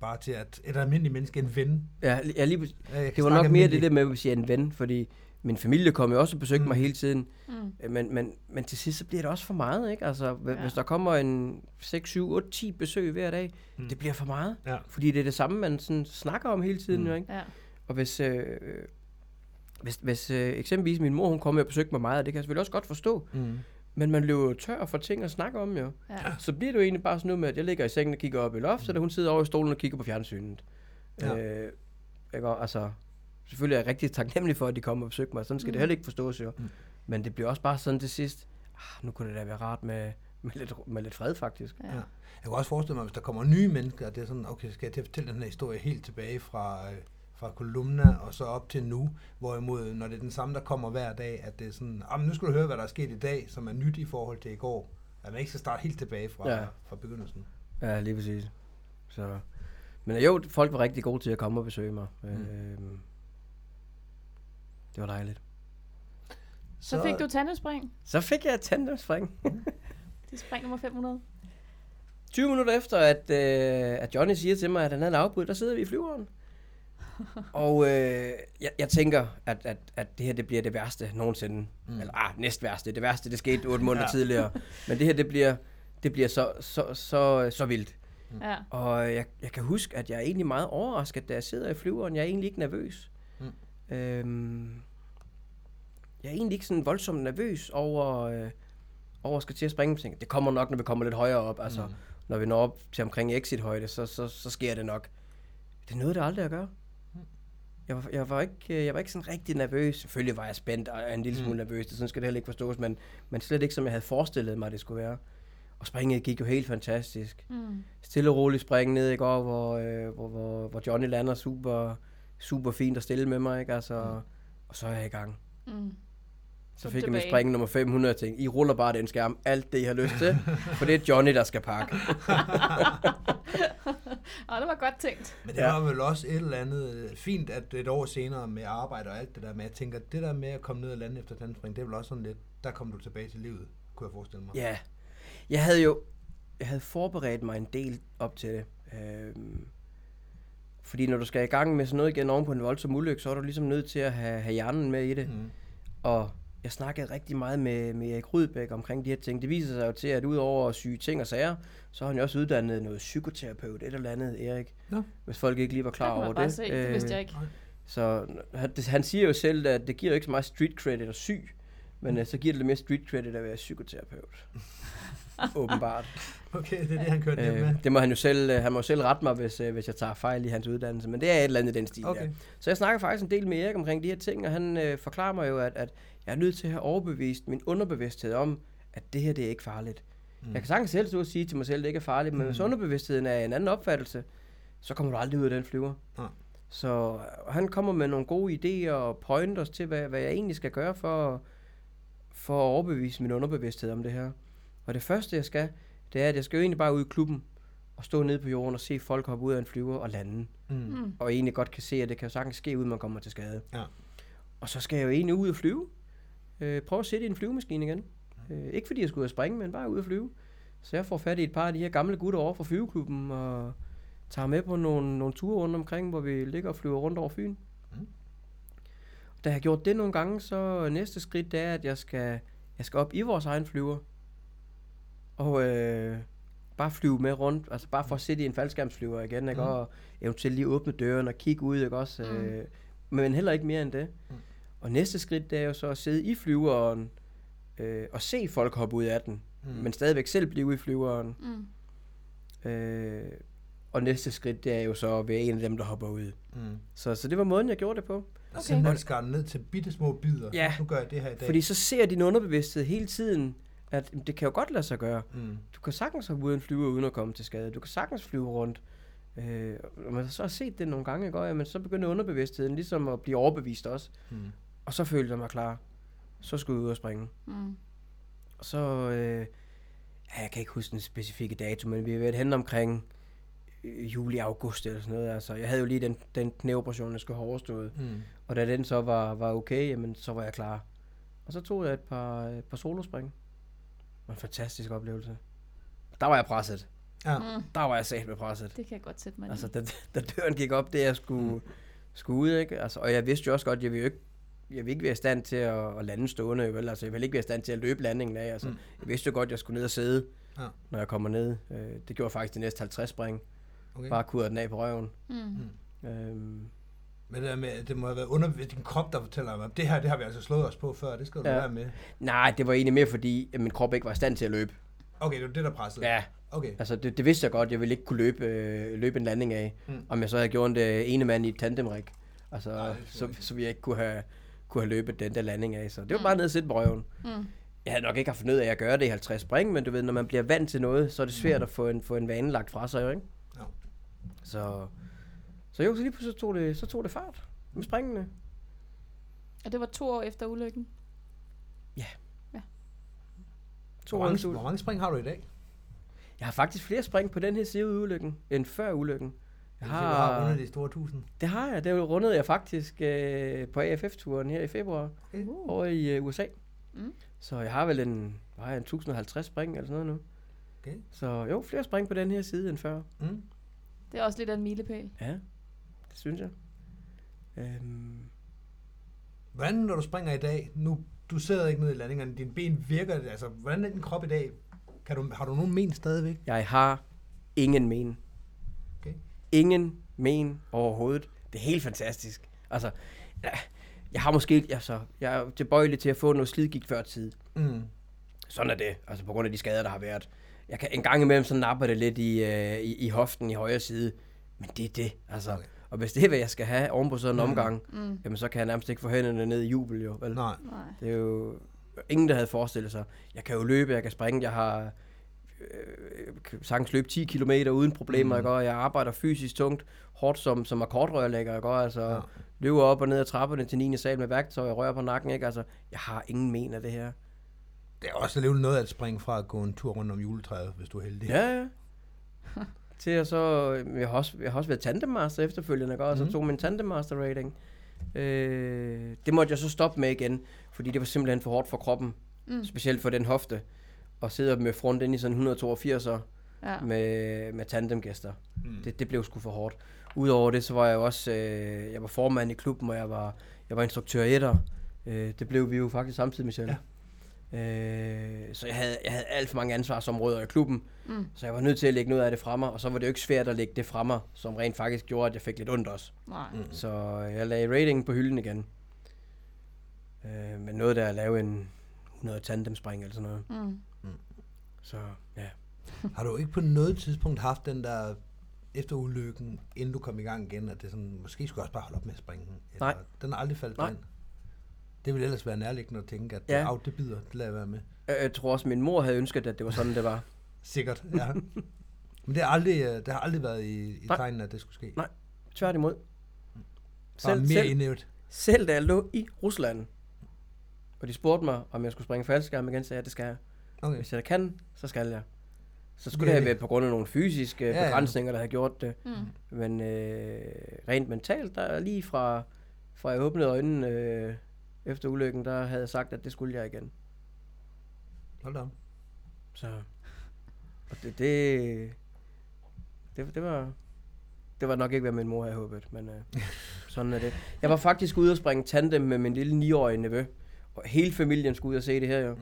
Bare til at et almindeligt menneske, en ven. Ja, ja lige. Ja, jeg det var nok mere det der med, at vi siger en ven, fordi min familie kom jo også og besøgte mm. mig Mm. hele tiden. Mm. Øh, Men, men, men til sidst, så bliver det også for meget, ikke? Altså, ja. Hvis der kommer en 6, 7, 8, 10 besøg hver dag, mm. Mm. det bliver for meget. Ja. Fordi det er det samme, man sådan snakker om hele tiden, Mm. mm. jo, ikke? Ja. Og hvis, øh, hvis, hvis øh, eksempelvis min mor, hun kommer og besøgte mig meget, og det kan jeg selvfølgelig også godt forstå, Mm. men man løber tør for ting at snakke om, jo. Ja. Så bliver det jo egentlig bare sådan noget med, at jeg ligger i sengen og kigger op i loftet, og hun sidder over i stolen og kigger på fjernsynet. Ja. Øh, ikke? Og Altså, selvfølgelig er jeg rigtig taknemmelig for, at de kommer og besøger mig. Sådan skal mm. det heller ikke forstås jo. Mm. Men det bliver også bare sådan til sidst, ah, nu kunne det da være rart med, med, lidt, med lidt fred faktisk. Ja. Ja. Jeg kan også forestille mig, hvis der kommer nye mennesker, det er sådan, okay, skal jeg til at fortælle den her historie helt tilbage fra, øh, fra kolumna og så op til nu, hvorimod, når det er den samme, der kommer hver dag, at det er sådan, ah, men nu skal du høre, hvad der er sket i dag, som er nyt i forhold til i går. At man ikke skal starte helt tilbage fra, Ja. fra begyndelsen. Ja, lige præcis. Så. Men jo, folk var rigtig gode til at komme og besøge mig. Mm. Mm. Det var dejligt. Så fik du tandemspring. Så fik jeg et tandemspring. Det er spring nummer 500. 20 minutter efter, at, øh, at Johnny siger til mig, at han havde en afbud, der sidder vi i flyveren. og øh, jeg, jeg tænker, at, at, at det her det bliver det værste nogensinde. Mm. Mm. Eller ah, næst værste. Det værste, det skete 8 <laughs> måneder ja. Tidligere. Men det her, det bliver, det bliver så, så, så, så vildt. Ja. Og jeg, jeg kan huske, at jeg er egentlig meget overrasket, da jeg sidder i flyveren. Jeg er egentlig ikke nervøs. Mm. Øhm, jeg er egentlig ikke sådan voldsomt nervøs over, øh, over og skal til at springe, tænker, det kommer nok, når vi kommer lidt højere op. Altså, Mm. når vi når op til omkring exit-højde, så, så, så sker det nok. Det nåede det aldrig at gøre. Jeg var, jeg, var ikke, øh, jeg var ikke sådan rigtig nervøs. Selvfølgelig var jeg spændt og en lille smule Mm. nervøs. Det sådan skal det heller ikke forstås, men, men slet ikke som jeg havde forestillet mig, det skulle være. Og springet gik jo helt fantastisk. Mm. Stille og roligt springe ned i går, hvor, øh, hvor, hvor, hvor Johnny lander super, super fint og stille med mig. Ikke? Altså, Mm. Og så er jeg i gang. Mm. Så fik jeg mit spring nummer 500 og tænkte, I ruller bare den skærm, alt det I har lyst til, <laughs> for det er Johnny, der skal pakke. <laughs> Og det var godt tænkt. Men det var vel også et eller andet øh, fint, at et år senere med arbejde og alt det der med, jeg tænker, det der med at komme ned og lande efter tandspring, det er vel også sådan lidt, der kom du tilbage til livet, kunne jeg forestille mig. Ja, jeg havde jo jeg havde forberedt mig en del op til det. Øhm, fordi når du skal i gang med sådan noget igen oven på en voldsom ulykke, så er du ligesom nødt til at have, have hjernen med i det. Mm. Og jeg snakkede rigtig meget med, med Erik Rydbæk omkring de her ting. Det viser sig jo til, at udover at syge ting og sager, så har han jo også uddannet noget psykoterapeut, et eller andet, Erik. Nå. Hvis folk ikke lige var klar over bare det. se. Det vidste jeg ikke. Så han, det, han siger jo selv, at det giver jo ikke så meget street credit at syg, men uh, så giver det lidt mere street credit at være psykoterapeut. <laughs> <laughs> Åbenbart. Okay, det er det, han kørte hjem med. Øh, det må han jo selv, øh, han må jo selv rette mig, hvis, øh, hvis jeg tager fejl i hans uddannelse, men det er et eller andet i den stil Okay. der. Så jeg snakker faktisk en del med Erik omkring de her ting, og han øh, forklarer mig jo, at, at jeg er nødt til at have overbevist min underbevidsthed om, at det her det er ikke farligt. Mm. Mm. Jeg kan sagtens selv stå og sige til mig selv, at det ikke er farligt, men Mm. hvis underbevidstheden er en anden opfattelse, så kommer du aldrig ud af den flyver. Nej. Så øh, han kommer med nogle gode idéer og pointers til, hvad, hvad jeg egentlig skal gøre for, for at overbevise min underbevidsthed om det her. Og det første, jeg skal, det er, at jeg skal jo egentlig bare ud i klubben og stå nede på jorden og se folk hoppe ud af en flyver og lande. Mm. Mm. Og egentlig godt kan se, at det kan jo sagtens ske, uden man kommer til skade. Ja. Og så skal jeg jo egentlig ud og flyve. Øh, prøve at sætte i en flyvemaskine igen. Øh, ikke fordi jeg skulle ud og springe, men bare ud og flyve. Så jeg får fat i et par af de her gamle gutter over fra flyveklubben, og tager med på nogle, nogle ture rundt omkring, hvor vi ligger og flyver rundt over Fyn. Mm. Da jeg har gjort det nogle gange, så næste skridt det er, at jeg skal, jeg skal op i vores egen flyver. Og øh, bare flyve med rundt, altså bare for at sidde i en faldskærmsflyver igen, ikke? Mm. Og eventuelt lige åbne døren og kigge ud, ikke også? Mm. Øh, men heller ikke mere end det. Mm. Og næste skridt, det er jo så at sidde i flyveren øh, og se folk hoppe ud af den, Mm. mm. men stadigvæk selv blive i flyveren. Mm. Øh, og næste skridt, det er jo så at være en af dem, der hopper ud. Mm. Så, så det var måden, jeg gjorde det på. Og Okay. simpelthen skar ned til bitte små bidder. Ja. Nu gør jeg det her i dag. Fordi så ser din underbevidsthed hele tiden, at det kan jo godt lade sig gøre. Mm. Du kan sagtens hoppe ud en flyver uden at komme til skade. Du kan sagtens flyve rundt. Øh, og man så har set det nogle gange, ikke? Og, jamen, så begynder underbevidstheden ligesom at blive overbevist også. Mm. Og så følte jeg mig klar. Så skulle jeg ud og springe. Mm. Og så, øh, ja, jeg kan ikke huske den specifikke dato, men vi har været hen omkring øh, juli, august eller sådan noget. Altså, jeg havde jo lige den, den knæoperation, jeg skulle have overstået. Mm. Og da den så var, var okay, jamen, så var jeg klar. Og så tog jeg et par, et par solospring. Det var en fantastisk oplevelse. Der var jeg presset. Ja. Mm. Der var jeg sat med presset. Det kan jeg godt sætte mig Altså, altså, da, da døren gik op, det jeg skulle, skulle ud, ikke? Altså, og jeg vidste jo også godt, at jeg ville ikke, jeg ville ikke være i stand til at, at lande stående, vel? Altså, jeg ville ikke være i stand til at løbe landingen af. Altså, Mm. mm. Jeg vidste jo godt, at jeg skulle ned og sidde, Ja. når jeg kommer ned. Øh, det gjorde jeg faktisk de næste 50 spring. Okay. Bare kurret den af på røven. mm. Øhm, Men det, med, det må have været under din krop, der fortæller mig, det her det har vi altså slået os på før, det skal du Ja. være med. nej, det var egentlig mere fordi, at min krop ikke var i stand til at løbe. Okay, det var det, der pressede. Ja, Okay. altså det, det vidste jeg godt. Jeg ville ikke kunne løbe, øh, løbe en landing af, Mm. mm. om jeg så havde gjort det ene mand i et tandemrik. Altså, Nej, så, så ville jeg ikke kunne have, kunne have løbet den der landing af. Så det var Mm. bare ned og sidde på røven. Mm. Jeg havde nok ikke haft fundet af at gøre det i 50 spring, men du ved, når man bliver vant til noget, så er det svært at få en, få en vane lagt fra sig, ikke? Ja. Så, så jo, så lige pludselig så tog det, så tog det fart med springene. Og det var to år efter ulykken. To Hvor år mange, efter hvor mange spring har du i dag? Jeg har faktisk flere spring på den her side af ulykken, end før ulykken. Jeg sige, Du har rundet de store tusind. Det har jeg. Det rundede jeg faktisk øh, på AFF-turen her i februar Okay. Uh. over i øh, USA. Mm. Så jeg har vel en, hvad har jeg, en 1050 spring eller sådan noget nu. Okay. Så jo, flere spring på den her side end før. Mm. Det er også lidt af en milepæl. Ja, det synes jeg. Øhm, Hvordan, når du springer i dag, nu, du sidder ikke nede i landingerne, dine ben virker, altså, hvordan er din krop i dag? Kan du, har du nogen men stadigvæk? jeg har ingen men. Okay. Ingen men overhovedet. Det er helt fantastisk. Altså, jeg har måske, altså, jeg er tilbøjelig til at få noget slidgigt før tid. Mm. sådan er det. Altså på grund af de skader, der har været. Jeg kan en gang imellem så napper det lidt i, øh, i, i hoften i højre side. Men det er det. Altså, Okay. Og hvis det er, hvad jeg skal have oven på sådan en Mm. omgang, Mm. jamen så kan jeg nærmest ikke få hænderne ned i jubel jo. Vel? Nej. Nej. Det er jo ingen, der havde forestillet sig. Jeg kan jo løbe, jeg kan springe, jeg har øh, kan sagtens løbe 10 km uden problemer, Mm. jeg, jeg arbejder fysisk tungt, hårdt som, som akkordrørlægger, jeg går, altså ja. løber op og ned ad trapperne til 9. sal med værktøj og rører på nakken, ikke? Altså, jeg har ingen men af det her. Det er også alligevel noget at springe fra at gå en tur rundt om juletræet, hvis du er heldig. Ja, ja. <laughs> til at så, jeg har også, jeg har også været tandemmaster efterfølgende, ikke? og så Mhm. tog min tandemmaster rating. Øh, det måtte jeg så stoppe med igen, fordi det var simpelthen for hårdt for kroppen, Mm. specielt for den hofte, og sidde med front ind i sådan 182'er Ja. med, med tandemgæster. Mm. Det, det blev sgu for hårdt. Udover det, så var jeg også, øh, jeg var formand i klubben, og jeg var, jeg var instruktør i etter. Øh, det blev vi jo faktisk samtidig, Michelle. Ja. Øh, så jeg havde, jeg havde alt for mange ansvarsområder i klubben, Mm. så jeg var nødt til at lægge noget af det fra mig, og så var det jo ikke svært at lægge det fra mig, som rent faktisk gjorde, at jeg fik lidt ondt også. Nej. Mm. Så jeg lagde ratingen på hylden igen. Øh, men noget der at lave en 100 tandemspring eller sådan noget. Mm. Så ja. <laughs> Har du ikke på noget tidspunkt haft den der efter ulykken, inden du kom i gang igen, at det sådan, måske skulle jeg også bare holde op med at springe? Eller, Nej. Den har aldrig faldet Nej. ind. Det ville ellers være nærliggende at tænke, at Ja. ja. det bider, det lader jeg være med. Jeg, jeg tror også, min mor havde ønsket, at det var sådan, det var. <laughs> Sikkert, ja. Men det har aldrig, øh, det har aldrig været i, i tegnen, at det skulle ske. Nej. Tværtimod. Bare Selv, mere selv, indævet. selv da jeg lå i Rusland, og de spurgte mig, om jeg skulle springe faldskærm igen, sagde jeg, det skal jeg. Okay. Hvis jeg kan, så skal jeg. Så skulle Ja, det have været på grund af nogle fysiske Ja, ja. begrænsninger, der havde gjort det. Mm. Men øh, rent mentalt, der er lige fra, fra jeg åbnede øjnene øh, efter ulykken, der havde jeg sagt, at det skulle jeg igen. Hold da. Så og det, det, det, det var det var nok ikke, hvad min mor havde håbet, men øh, <laughs> sådan er det. Jeg var faktisk ude og springe tandem med min lille 9-årige nevø, og hele familien skulle ud og se det her jo, Mm.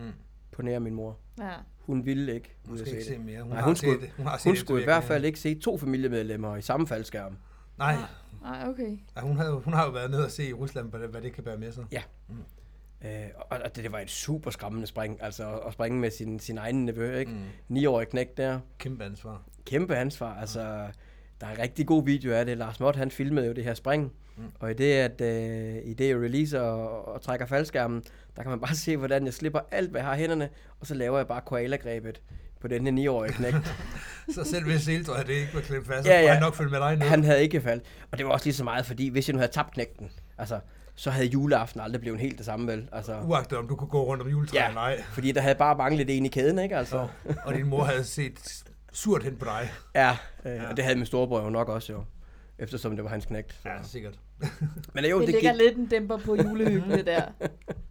på nær min mor. Ja. Hun ville ikke Hun ud og se ikke det. se mere. Hun, Nej, har hun skulle- det. Hun, har set Hun det skulle i hvert fald ikke se to familiemedlemmer i samme faldskærm. Nej, Nej, okay. ja, hun, havde, hun har jo været nede og se i Rusland, hvad det, hvad det kan bære med sig. Øh, og og det, det var et super skræmmende spring, altså at, springe med sin, sin egen nevø, ikke? Mm. 9-årig knæk der. Kæmpe ansvar. Kæmpe ansvar, altså der er en rigtig god video af det. Lars Mott, han filmede jo det her spring, Mm. mm. og i det, at øh, i det, jeg releaser og, og trækker faldskærmen, der kan man bare se, hvordan jeg slipper alt, hvad jeg har hænderne, og så laver jeg bare koala-grebet på den her 9-årige knæk. <laughs> Så selv hvis Seeltøj det ikke var klemt fast, Ja, så ja, ja. han nok følge med dig ned. han havde ikke faldt. Og det var også lige så meget, fordi hvis jeg nu havde tabt knægten, altså, så havde juleaften aldrig blevet helt det samme, vel? Altså, Uagtet om du kunne gå rundt om juletræet Ja. eller ej. fordi der havde bare manglet en i kæden, ikke? Altså, Så, og din mor havde set surt hen på dig. ja, øh, Ja. og det havde min storebror jo nok også, jo. Eftersom det var hans knægt. Ja, sikkert. Men jo, det, det, ligger gik, lidt en dæmper på julehyggen, det der. <laughs>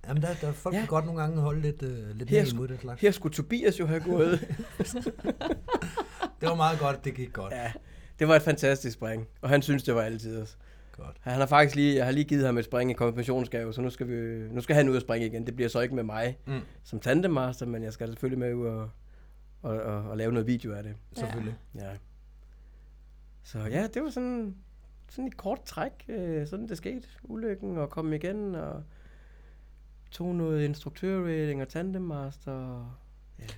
Jamen, der, der folk Ja. kan godt nogle gange holde lidt, uh, lidt Her sku- imod det slags. her skulle Tobias jo have gået. <laughs> Det var meget godt, det gik godt. ja, det var et fantastisk spring, og han synes det var altid. Godt. Han har faktisk lige, jeg har lige givet ham et spring i konfirmationsgave, så nu skal, vi, nu skal han ud og springe igen. Det bliver så ikke med mig Mm. som tandemaster, men jeg skal selvfølgelig med ud og, og, og, og lave noget video af det. Selvfølgelig. Ja. Så ja, det var sådan, sådan et kort træk, øh, sådan det skete. Ulykken og komme igen og tog noget instruktørrating og tandemmaster. og-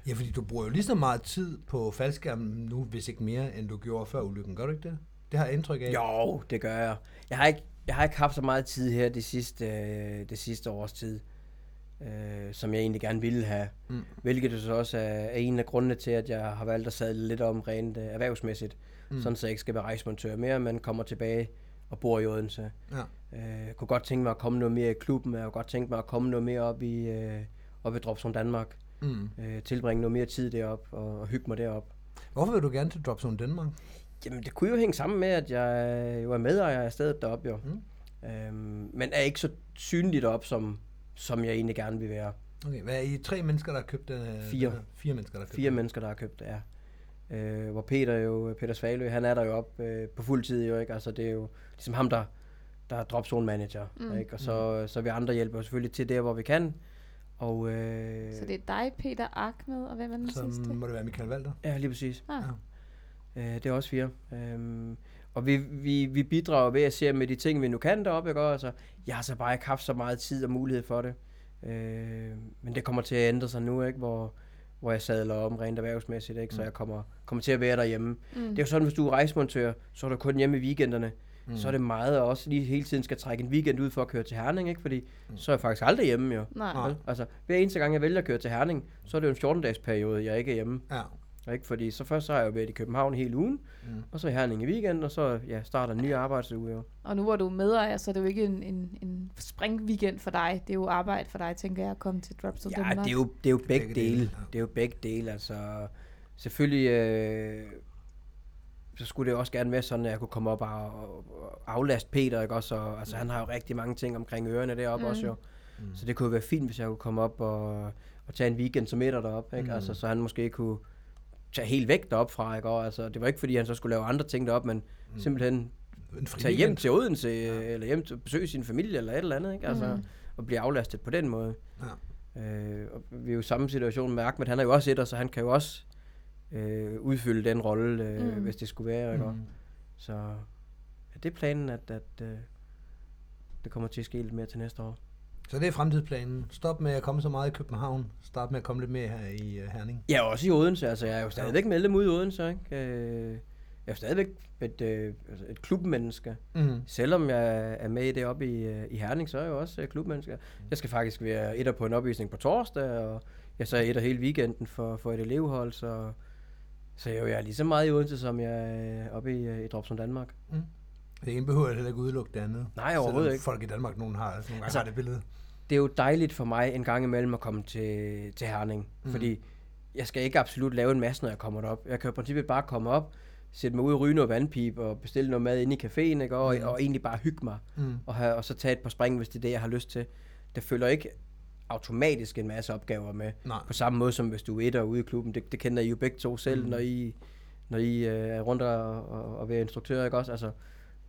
Ja, fordi du bruger jo lige så meget tid på faldskærmen nu, hvis ikke mere, end du gjorde før ulykken. Gør du ikke det? Det har jeg indtryk af. Jo, det gør jeg. Jeg har ikke, jeg har ikke haft så meget tid her det sidste, øh, det sidste års tid, øh, som jeg egentlig gerne ville have. Mm. Hvilket så også er, er en af grundene til, at jeg har valgt at sadle lidt om rent øh, erhvervsmæssigt. Mm. Mm. Sådan så jeg ikke skal være rejsemontør mere, men kommer tilbage og bor i Odense. Ja. Øh, jeg kunne godt tænke mig at komme noget mere i klubben, jeg kunne godt tænke mig at komme noget mere op i, øh, op i Dropzone Danmark. Mm. Øh, tilbringe noget mere tid derop og, og hygge mig derop. Hvorfor vil du gerne til Dropzone Danmark? Jamen, det kunne jo hænge sammen med, at jeg jo er medejer af stedet deroppe, jo. Mm. Øhm, men er ikke så synligt op, som, som jeg egentlig gerne vil være. Okay, hvad er I tre mennesker, der har købt den her? Fire. Den her? Fire mennesker, der har købt Fire den. mennesker, der har købt det, ja. Øh, hvor Peter jo, Peter Svalø, han er der jo op øh, på fuld tid jo, ikke? Altså, det er jo ligesom ham, der, der er dropzone manager, Mm. mm. ikke? Og så, så vi andre hjælper jo selvfølgelig til der, hvor vi kan. Og, øh, Så det er dig, Peter Ahmed, og hvem er den Så sidste? må det være Michael Walter. Ja, lige præcis. Ah. Øh, det er også fire. Øhm, og vi, vi, vi bidrager ved at se med de ting, vi nu kan deroppe, ikke? Altså, jeg har så bare ikke haft så meget tid og mulighed for det. Øh, men det kommer til at ændre sig nu, ikke? Hvor, hvor jeg sadler om rent erhvervsmæssigt, ikke? så jeg kommer, kommer til at være derhjemme. Mm. Det er jo sådan, hvis du er rejsemontør, så er du kun hjemme i weekenderne. Mm. Så er det meget at også lige hele tiden skal trække en weekend ud for at køre til Herning, ikke? fordi mm. så er jeg faktisk aldrig hjemme jo. Nej. Altså, hver eneste gang jeg vælger at køre til Herning, så er det jo en 14-dages periode, jeg ikke er hjemme. Ja. Ikke? Fordi så først så har jeg jo været i København hele ugen, Mm. og så i Herning i weekenden, og så ja, starter en ny arbejdsuge jo. Og nu hvor du er medejer, så er det jo ikke en, en, en springweekend for dig. Det er jo arbejde for dig, tænker jeg, at komme til Drops of Ja, Denmark. det er jo, det er jo begge, Begge dele. dele, ja. Det er jo begge dele, altså. Selvfølgelig, øh, så skulle det også gerne være sådan, at jeg kunne komme op og, og aflaste Peter, ikke også? Og, altså, han har jo rigtig mange ting omkring ørerne deroppe Mm. mm. også jo. Mm. Så det kunne være fint, hvis jeg kunne komme op og, og tage en weekend som etter deroppe, ikke? Mm. Mm. Altså, så han måske kunne tage helt væk derop fra, ikke? Og, altså, det var ikke fordi, han så skulle lave andre ting deroppe, men mm. simpelthen tage hjem til Odense, ja. eller hjem til besøge sin familie, eller et eller andet, ikke? Altså, Mm. og blive aflastet på den måde. Ja. Øh, og vi er jo i samme situation med Ahmed, han er jo også etter, så han kan jo også øh, udfylde den rolle, øh, Mm. hvis det skulle være, ikke? Mm. Så ja, det er planen, at, at øh, det kommer til at ske lidt mere til næste år. Så det er fremtidsplanen. Stop med at komme så meget i København. Start med at komme lidt mere her i uh, Herning. Ja, også i Odense. Altså, jeg er jo stadigvæk medlem ude i Odense, ikke? Øh, jeg er jo stadigvæk et, øh, altså et klubmenneske. Mm. Selvom jeg er med i det oppe i, øh, i Herning, så er jeg jo også øh, klubmenneske. Jeg skal faktisk være etter på en opvisning på torsdag, og jeg så er etter hele weekenden for, for et elevhold, så, så jeg er jo jeg er lige så meget i Odense, som jeg er oppe i, øh, i Dropsom Danmark. Det ene behøver heller ikke udelukke det andet. Nej, overhovedet Selvom ikke. folk i Danmark nogen har, altså, nogle gange Altså, har det billede. Det er jo dejligt for mig en gang imellem at komme til, til Herning, mm. fordi jeg skal ikke absolut lave en masse, når jeg kommer derop. Jeg kan i princippet bare komme op, sætte mig ud og ryge noget vandpip og bestille noget mad inde i caféen, ikke? Og, Mhm. og egentlig bare hygge mig. Mm. og, have, og så tage et par spring, hvis det er det, jeg har lyst til. Der følger ikke automatisk en masse opgaver med. Nej. På samme måde som hvis du er etter ude i klubben. Det, det kender I jo begge to selv, Mm. mm. når I, når I øh, er rundt og, og, og være instruktør, ikke også? Altså,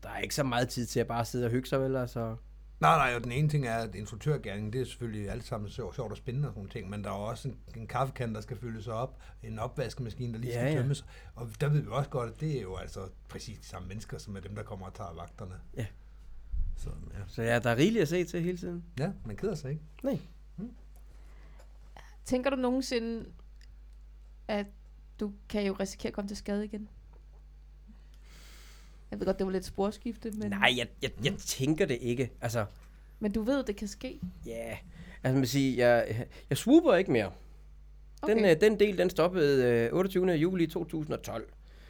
der er ikke så meget tid til at bare sidde og hygge sig, vel? Altså, Nej, nej, og den ene ting er, at instruktørgærningen, det er selvfølgelig alt sammen sjovt, sjovt og spændende og sådan nogle ting, men der er jo også en, en kaffekande, der skal fyldes op, en opvaskemaskine, der lige Ja, skal ja. tømmes, og der ved vi også godt, at det er jo altså præcis de samme mennesker, som er dem, der kommer og tager vagterne. Ja. Så ja, så ja, der er rigeligt at se til hele tiden. ja man keder sig ikke. Nej. Tænker du nogensinde, at du kan jo risikere at komme til skade igen? Jeg ved godt, det var lidt sporskifte, men, Nej, jeg, jeg, jeg tænker det ikke. Altså, men du ved, det kan ske. ja... Yeah. Altså, man vil sige, jeg, jeg swooper ikke mere. Den, Okay. øh, den del, den stoppede øh, 28. juli 2012.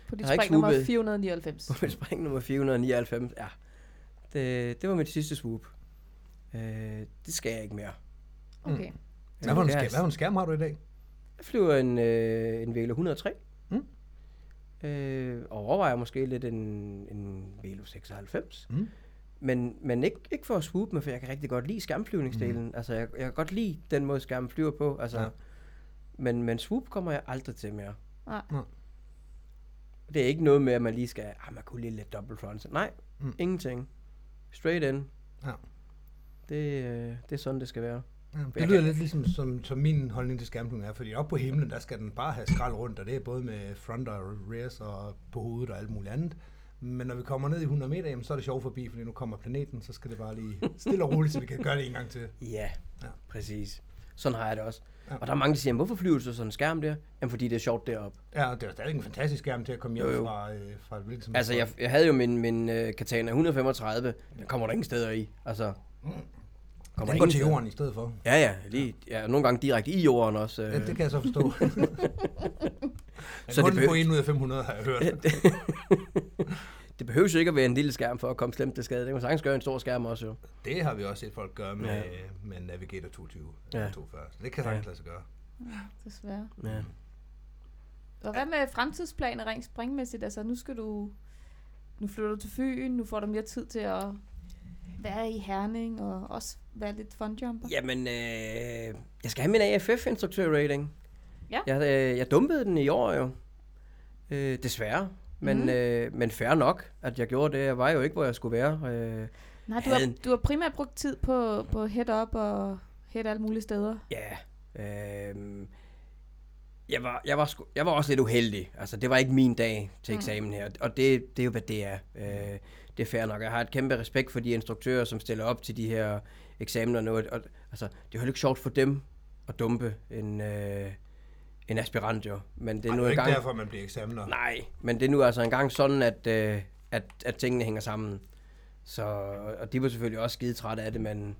På dit spring nummer swoopet. 499. På mit spring nummer 499, ja. Det, det var mit sidste swoop. Øh, det skal jeg ikke mere. Okay. Hvad for en, er- skærm, hvad for en skærm har du i dag? Jeg flyver en, øh, en Velo 103. Øh, og overvejer måske lidt en, en Velo 96. Mm. Men, men ikke, ikke for at swoop med, for jeg kan rigtig godt lide skærmflyvningsdelen. Mm. Altså, jeg, jeg kan godt lide den måde, skærmen flyver på. Altså, Ja. men, men swoop kommer jeg aldrig til mere. Nej. Det er ikke noget med, at man lige skal, ah, man kunne lige lidt dobbelt front. Nej, Mm. mm. ingenting. Straight in. Ja. Det, øh, det er sådan, det skal være. Ja, Jeg det lyder kan- lidt ligesom, som, som min holdning til skærmflyvning er, fordi op på himlen, der skal den bare have skrald rundt, og det er både med front og rears og på hovedet og alt muligt andet. Men når vi kommer ned i 100 meter, jamen, så er det sjovt forbi, fordi nu kommer planeten, så skal det bare lige stille og roligt, så vi kan gøre det en gang til. Ja, Ja. præcis. Sådan har jeg det også. Ja. Og der er mange, der siger, hvorfor flyver du så sådan en skærm der? Jamen, fordi det er sjovt deroppe. Ja, og det er stadig en fantastisk skærm til at komme hjem Jo, jo. fra, øh, fra et hvilket Altså, jeg, jeg havde jo min, min uh, Katana 135. Den kommer der ingen steder i. Altså, kommer Den går til jorden i stedet for. Ja, ja. Lige, ja, nogle gange direkte i jorden også. Ja, Øh. det kan jeg så forstå. <laughs> så Så det det på behøver- 1 ud af 500, har jeg hørt. <laughs> det behøver jo ikke at være en lille skærm for at komme slemt til skade. Det kan man sagtens gøre en stor skærm også jo. Det har vi også set folk gøre med, Ja. ja. med Navigator 22 Ja. eller 42. Så det kan sagtens Ja. lade sig gøre. Desværre. Ja. Og hvad med fremtidsplaner rent springmæssigt? Altså, nu skal du... Nu flytter du til Fyn, nu får du mere tid til at være i Herning, og også være lidt funjumper. Jamen, øh, jeg skal have min AFF-instruktør-rating. Ja. Jeg, øh, jeg dumpede den i år jo. Øh, desværre. Men, mm. øh, men fair nok, at jeg gjorde det. Jeg var jo ikke, hvor jeg skulle være. Øh, Nej, du havde har, du har primært brugt tid på, på head-up og head alle mulige steder. ja. Øh, jeg, var, jeg, var sgu, jeg var også lidt uheldig. Altså, det var ikke min dag til Mm. eksamen her. Og det, det er jo, hvad det er. Øh, det er fair nok. Jeg har et kæmpe respekt for de instruktører, som stiller op til de her eksamener nu. Og, altså, det er jo heller ikke sjovt for dem at dumpe en, øh, en aspirant jo. Men det er Ej, nu det er engang... ikke derfor, man bliver eksamener. Nej, men det er nu altså engang sådan, at, øh, at, at tingene hænger sammen. Så, og de var selvfølgelig også skide trætte af det, men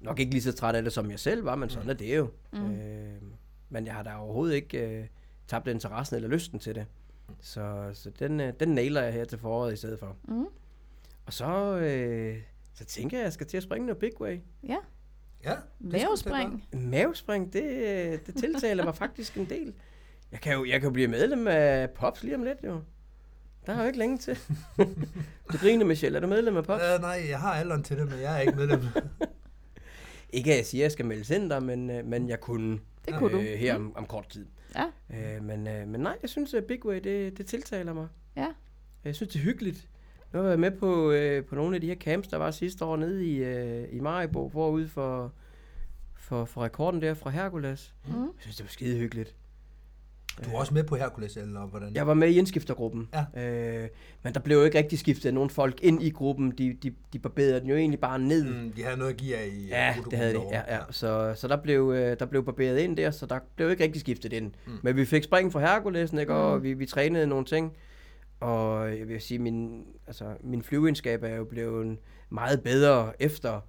nok ikke lige så træt af det, som jeg selv var, men sådan er det jo. Mm. Øh, men jeg har da overhovedet ikke øh, tabt interessen eller lysten til det. Så, så den, øh, den nailer jeg her til foråret i stedet for. Mm. Og så, øh, så tænker jeg, at jeg skal til at springe noget big way. Ja, Ja, du mavespring. Mavespring, det, det tiltaler mig faktisk en del. Jeg kan jo jeg kan jo blive medlem af Pops lige om lidt, jo. Der er jo ikke længe til. <laughs> du griner, Michelle. Er du medlem af Pops? Uh, nej, jeg har alderen til det, men jeg er ikke medlem. <laughs> Ikke at jeg siger, at jeg skal melde ind der, men, øh, men jeg kunne, Det kunne du. øh, her om, om kort tid. Ja. Øh, men, øh, men nej, jeg synes, at Big Way, det, det tiltaler mig. Ja. Jeg synes, det er hyggeligt. Nu har jeg været med på, øh, på nogle af de her camps, der var sidste år nede i, øh, i Maribo, forud for, for, for rekorden der fra Hercules. Mm. Jeg synes, det var skide hyggeligt. Du er også med på Hercules, eller hvordan? Jeg var med i indskiftergruppen, Ja. øh, men der blev jo ikke rigtig skiftet nogen folk ind i gruppen. De, de, de barberede den jo egentlig bare ned. Mm, de havde noget at give af i Ja, uh, det havde de. Ja, ja. Så, så der, blev, øh, der blev barberet ind der, så der blev ikke rigtig skiftet ind. Mm. Men vi fik springen fra Herkulesen, ikke? og Mm. vi, vi trænede nogle ting. Og jeg vil sige, min, altså, min flyveegenskab er jo blevet meget bedre efter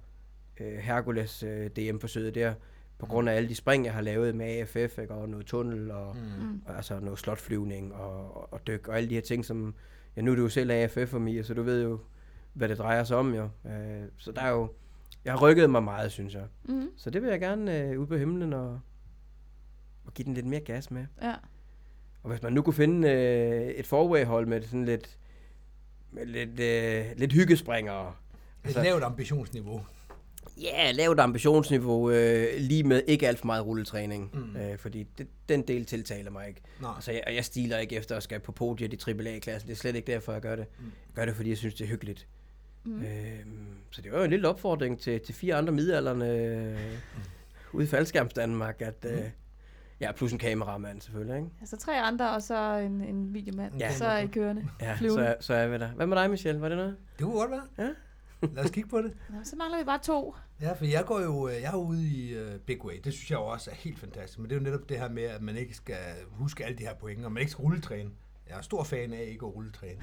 øh, Hercules øh, DM-forsøget der, på grund af alle de spring, jeg har lavet med AFF, ikke? og noget tunnel, og, Mm. og altså noget slotflyvning, og, og, og dyk, og alle de her ting, som, ja nu er du jo selv AFF for mig, så du ved jo, hvad det drejer sig om jo. Øh, så der er jo, jeg har rykket mig meget, synes jeg. Mm. Så det vil jeg gerne øh, ud på himlen og, og give den lidt mere gas med. Ja. Og hvis man nu kunne finde øh, et forway-hold med sådan lidt, med lidt, øh, lidt hyggespringere. Et lavt ambitionsniveau. Ja, yeah, lavt ambitionsniveau, øh, lige med ikke alt for meget rulletræning. Mm. Mm. Øh, fordi det, den del tiltaler mig ikke. Nej. Altså, jeg, og jeg stiler ikke efter at skal på podiet i AAA-klassen. Det er slet ikke derfor, jeg gør det. Mm. Jeg gør det, fordi jeg synes, det er hyggeligt. Mm. Mm. Øhm, så det var jo en lille opfordring til, til fire andre midalderne øh, ude i Faldskærms Danmark, at, øh, ja, plus en kameramand selvfølgelig, ikke? Altså tre andre, og så en, en videomand. Ja. Så er I kørende. Ja, Flyvende. så, så er vi der. Hvad med dig, Michelle? Var det noget? Det kunne godt være. Ja. <laughs> Lad os kigge på det. Nå, så mangler vi bare to. Ja, for jeg går jo, øh, jeg er ude i uh, Big Way. Det synes jeg jo også er helt fantastisk. Men det er jo netop det her med, at man ikke skal huske alle de her point, og man ikke skal rulletræne. Jeg er stor fan af ikke at rulletræne.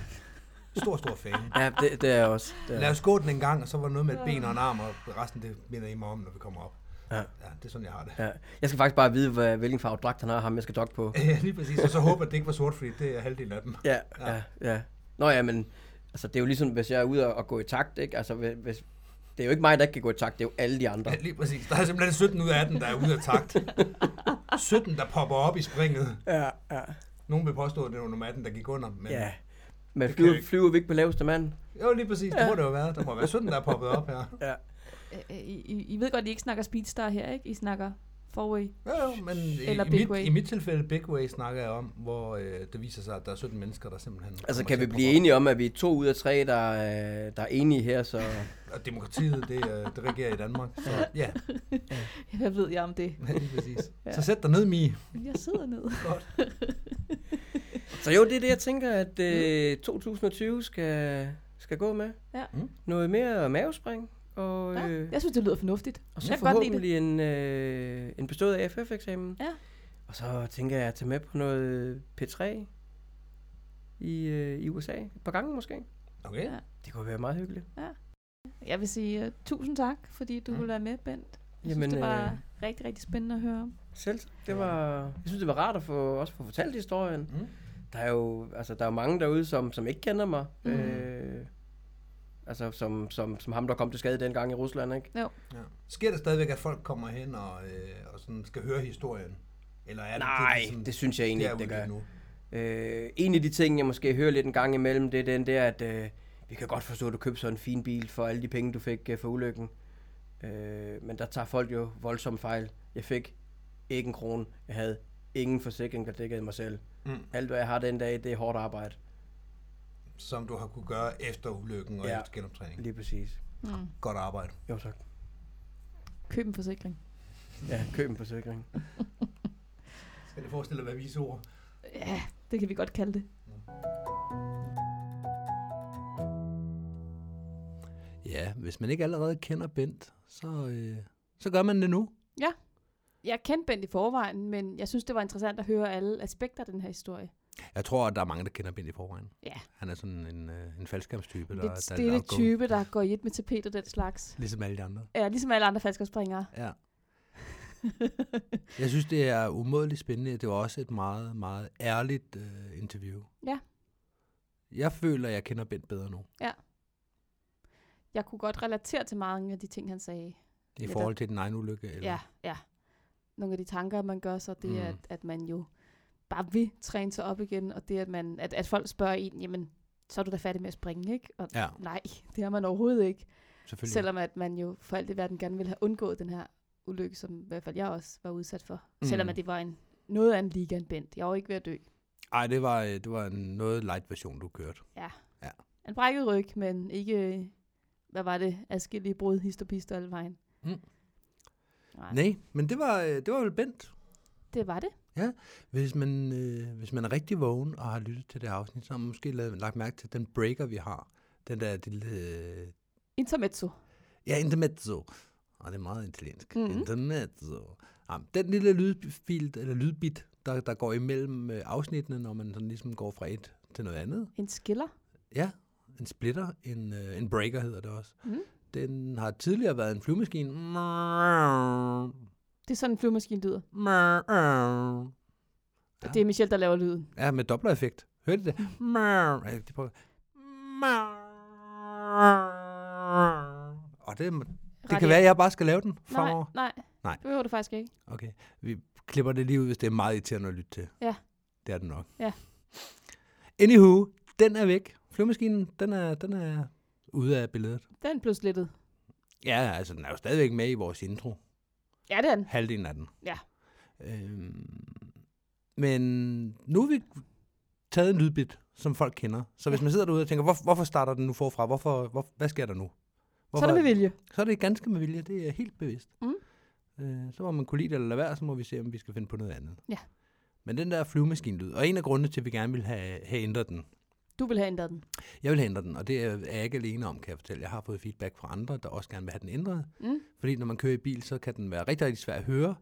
Stor, stor fan. <laughs> Ja, det, det er jeg også. Det er. Lad os gå den en gang, og så var der noget med et ben og en arm, og resten det minder I mig om, når vi kommer op. Ja. Ja, det er sådan, jeg har det. Ja. Jeg skal faktisk bare vide, hvad, hvilken farve dragt han har, ham jeg skal dogge på. <laughs> Ja, lige præcis. Og så håber jeg, at det ikke var sort, fordi det er halvdelen af dem. Ja, Ja. ja, ja. Nå ja, men altså, det er jo ligesom, hvis jeg er ude og, og gå i takt, ikke? Altså, hvis, det er jo ikke mig, der ikke kan gå i takt, det er jo alle de andre. Ja, lige præcis. Der er simpelthen 17 ud af 18, der er ude af takt. <laughs> 17, der popper op i springet. Ja, ja. Nogen vil påstå, at det var nummer 18, der gik under. Men ja. Men flyver, ikke. flyver vi ikke på laveste mand? Jo, lige præcis. Det må det jo være. Der må være 17, der er poppet op her. Ja. Øh, I, I, I ved godt, at I ikke snakker Speedstar her, ikke? I snakker Forway. Jo, jo, men i, Eller i, Big mit, Way. i mit tilfælde Big Way snakker jeg om, hvor øh, det viser sig, at der er 17 mennesker, der simpelthen... Altså, kan vi blive enige om, at vi er to ud af tre, der, er- der er enige her, så... <laughs> Og demokratiet, det, øh, det regerer i Danmark. Så ja, <laughs> Hvad ved jeg om det? <laughs> lige præcis. Ja. Så sæt dig ned, Mie. Jeg sidder ned. Godt. Så jo, det er det, jeg tænker, at øh, 2020 skal, skal gå med. Ja. Mm. Noget mere mavespring, og, Ja, øh, jeg synes, det lyder fornuftigt. og så jeg forhåbentlig en, øh, en bestået AFF-eksamen. Ja. Og så tænker jeg at tage med på noget P3 i, øh, i USA. Et par gange måske. Okay. Ja. Det kunne være meget hyggeligt. Jeg vil sige uh, tusind tak, fordi du Mm. ville være med, Bent. Jeg Jamen, synes, det var øh, rigtig, rigtig spændende at høre om. Selv. Det var, jeg synes, det var rart at få, også få fortalt historien. Mm. Der er jo altså, der er jo mange derude, som, som ikke kender mig. Mm. Øh, altså, som, som, som ham, der kom til skade dengang i Rusland, ikke? Ja. Sker der stadigvæk, at folk kommer hen og, øh, og sådan skal høre historien? Eller er det, Nej, det, sådan, det synes jeg egentlig det ikke, det gør. nu? Øh, en af de ting, jeg måske hører lidt en gang imellem, det er den der, at øh, vi kan godt forstå, at du købte sådan en fin bil for alle de penge, du fik øh, for ulykken. Øh, men der tager folk jo voldsomt fejl. Jeg fik ikke en krone. Jeg havde ingen forsikring, der dækkede mig selv. Mm. Alt, hvad jeg har den dag, det er hårdt arbejde. Som du har kunne gøre efter ulykken og Ja. ja. efter genoptræning. Lige præcis. Mm. Godt arbejde. Jo, tak. Køb en forsikring. Ja, køb en forsikring. <laughs> Skal det forestille at være vise ord? Ja, det kan vi godt kalde det. Ja, hvis man ikke allerede kender Bent, så, øh, så gør man det nu. Jeg kendte Bent i forvejen, men jeg synes, det var interessant at høre alle aspekter af den her historie. Jeg tror, at der er mange, der kender Bent i forvejen. Ja. Han er sådan en, øh, en faldskærmstype. Der, Lidt der, stille der er go- type, der går i et med tapet og den slags. Ligesom alle de andre. Ja, ligesom alle andre faldskabsspringere. Ja. Jeg synes, det er umådeligt spændende. Det var også et meget, meget ærligt øh, interview. Ja. Jeg føler, jeg kender Bent bedre nu. Jeg kunne godt relatere til mange af de ting, han sagde. I forhold til den egen ulykke. Eller? Ja, ja. Nogle af de tanker, man gør sig, det er, Mm. at, at man jo bare vil træne sig op igen, og det, at, man, at, at folk spørger en, jamen, så er du da færdig med at springe, ikke? Og Ja, nej, det har man overhovedet ikke. Selvom at man jo for alt i verden gerne ville have undgået den her ulykke, som i hvert fald jeg også var udsat for. Mm. Selvom at det var en noget af en liga end Bent. Jeg var ikke ved at dø. Ej, det var, øh, det var en noget light version, du kørte. En brækket ryg, men ikke, hvad var det, adskillige brud, hist og pist og alle vejen. Mm. Nej, Nej, men det var, øh, det var vel Bent. det var det. Hvis man, øh, hvis man er rigtig vågen og har lyttet til det afsnit, så har man måske lavet, lagt mærke til den breaker, vi har. Den der lille... Øh, Intermezzo. ja, intermezzo. Og det er meget italiensk. Mhm. Mm. Intermezzo. Ja, den lille lydfil, eller lydbit, der, der går imellem øh, afsnittene, når man sådan ligesom går fra et til noget andet. En skiller. Ja, en splitter, en, øh, en breaker hedder det også. Mm. Den har tidligere været en flyvemaskine. Det er sådan en flyvemaskine lyder. Ja. Ja. Det er Michelle, der laver lyden. Ja, med dobblereffekt. Hørte I det? Ja, de prøver. Og det, det kan være, at jeg bare skal lave den Nej, fremover. nej. Nej. Det behøver du faktisk ikke. Okay, vi klipper det lige ud, hvis det er meget irriterende at lytte til. Ja. Det er det nok. Ja. Anywho, den er væk. Flyvemaskinen, den er, den er ude af billedet. Den blev slettet. Ja, altså den er jo stadigvæk med i vores intro. Ja, det er den. Halvdelen af den. Ja. Øhm, men nu har vi taget en lydbit, som folk kender. Så hvis man sidder derude og tænker, hvor, hvorfor starter den nu forfra? Hvorfor, hvor, hvad sker der nu? Så er det med vilje. så er det ganske med vilje. Det er helt bevidst. Mm. Øh, så må man kunne lide det eller lade være, så må vi se, om vi skal finde på noget andet. Ja. Men den der flyvemaskinlyd, og en af grundene til, at vi gerne vil have, have ændret den, Du vil have ændret den. jeg vil have ændret den, og det er jeg ikke alene om, kan jeg fortælle. Jeg har fået feedback fra andre, der også gerne vil have den ændret. Mm. Fordi når man kører i bil, så kan den være rigtig, rigtig svær at høre.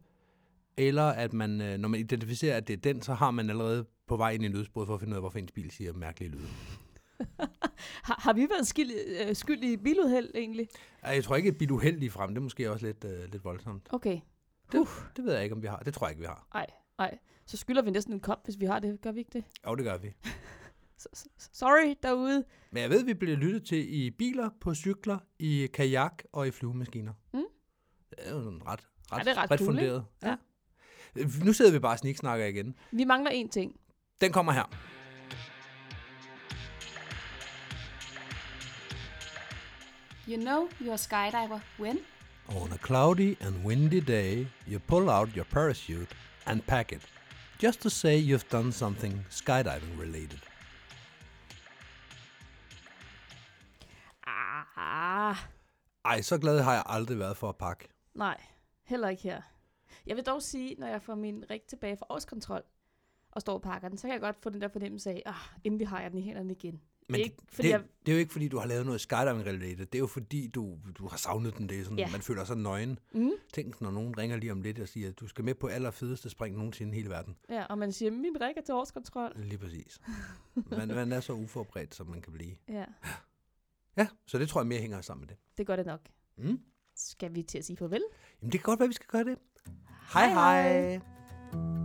Eller at man, øh, når man identificerer, at det er den, så har man allerede på vej ind i lydsporet for at finde ud af, hvorfor ens bil siger mærkelige lyde. <laughs> Har, har vi været skyld, øh, skyld i biluheld egentlig? Jeg tror ikke, et bil lige frem. Det er måske også lidt, øh, lidt voldsomt. Okay. Det, det ved jeg ikke, om vi har. Det tror jeg ikke, vi har. Ej, ej. Så skylder vi næsten en kop, hvis vi har det. Gør vi ikke det? Jo, det gør vi. Sorry derude. Men jeg ved, at vi bliver lyttet til i biler, på cykler, i kajak og i flyvemaskiner. Mm. Det er jo ret, ret, Ja, det er ret cool, ikke? funderet. Ja. Nu sidder vi bare og sniksnakker igen. Vi mangler én ting. Den kommer her. You know you're a skydiver when? On a cloudy and windy day, you pull out your parachute and pack it, just to say you've done something skydiving related. Ah, Ej, så glad har jeg aldrig været for at pakke. nej. Heller ikke her. Jeg vil dog sige, når jeg får min rig tilbage fra årskontrol og står og pakker den, så kan jeg godt få den der fornemmelse af, ah, endelig har jeg den i hænderne igen. Men Ikke det, fordi det, jeg- det er jo ikke, fordi du har lavet noget skydiving related. Det er jo fordi, du, du har savnet den. Det er sådan, Ja. Man føler sig nøgen. Mm. Tænk, når nogen ringer lige om lidt og siger, at du skal med på allerfedeste spring nogensinde i hele verden. Ja, og man siger, min rig er til årskontrol. Lige præcis. Man, man er så uforberedt, som man kan blive. Ja, Ja, så det tror jeg mere hænger sammen med det. det gør det nok. Mm. Skal vi til at sige farvel? Jamen, det kan godt være, vi skal gøre det. Hej Hej, hej. hej. hej.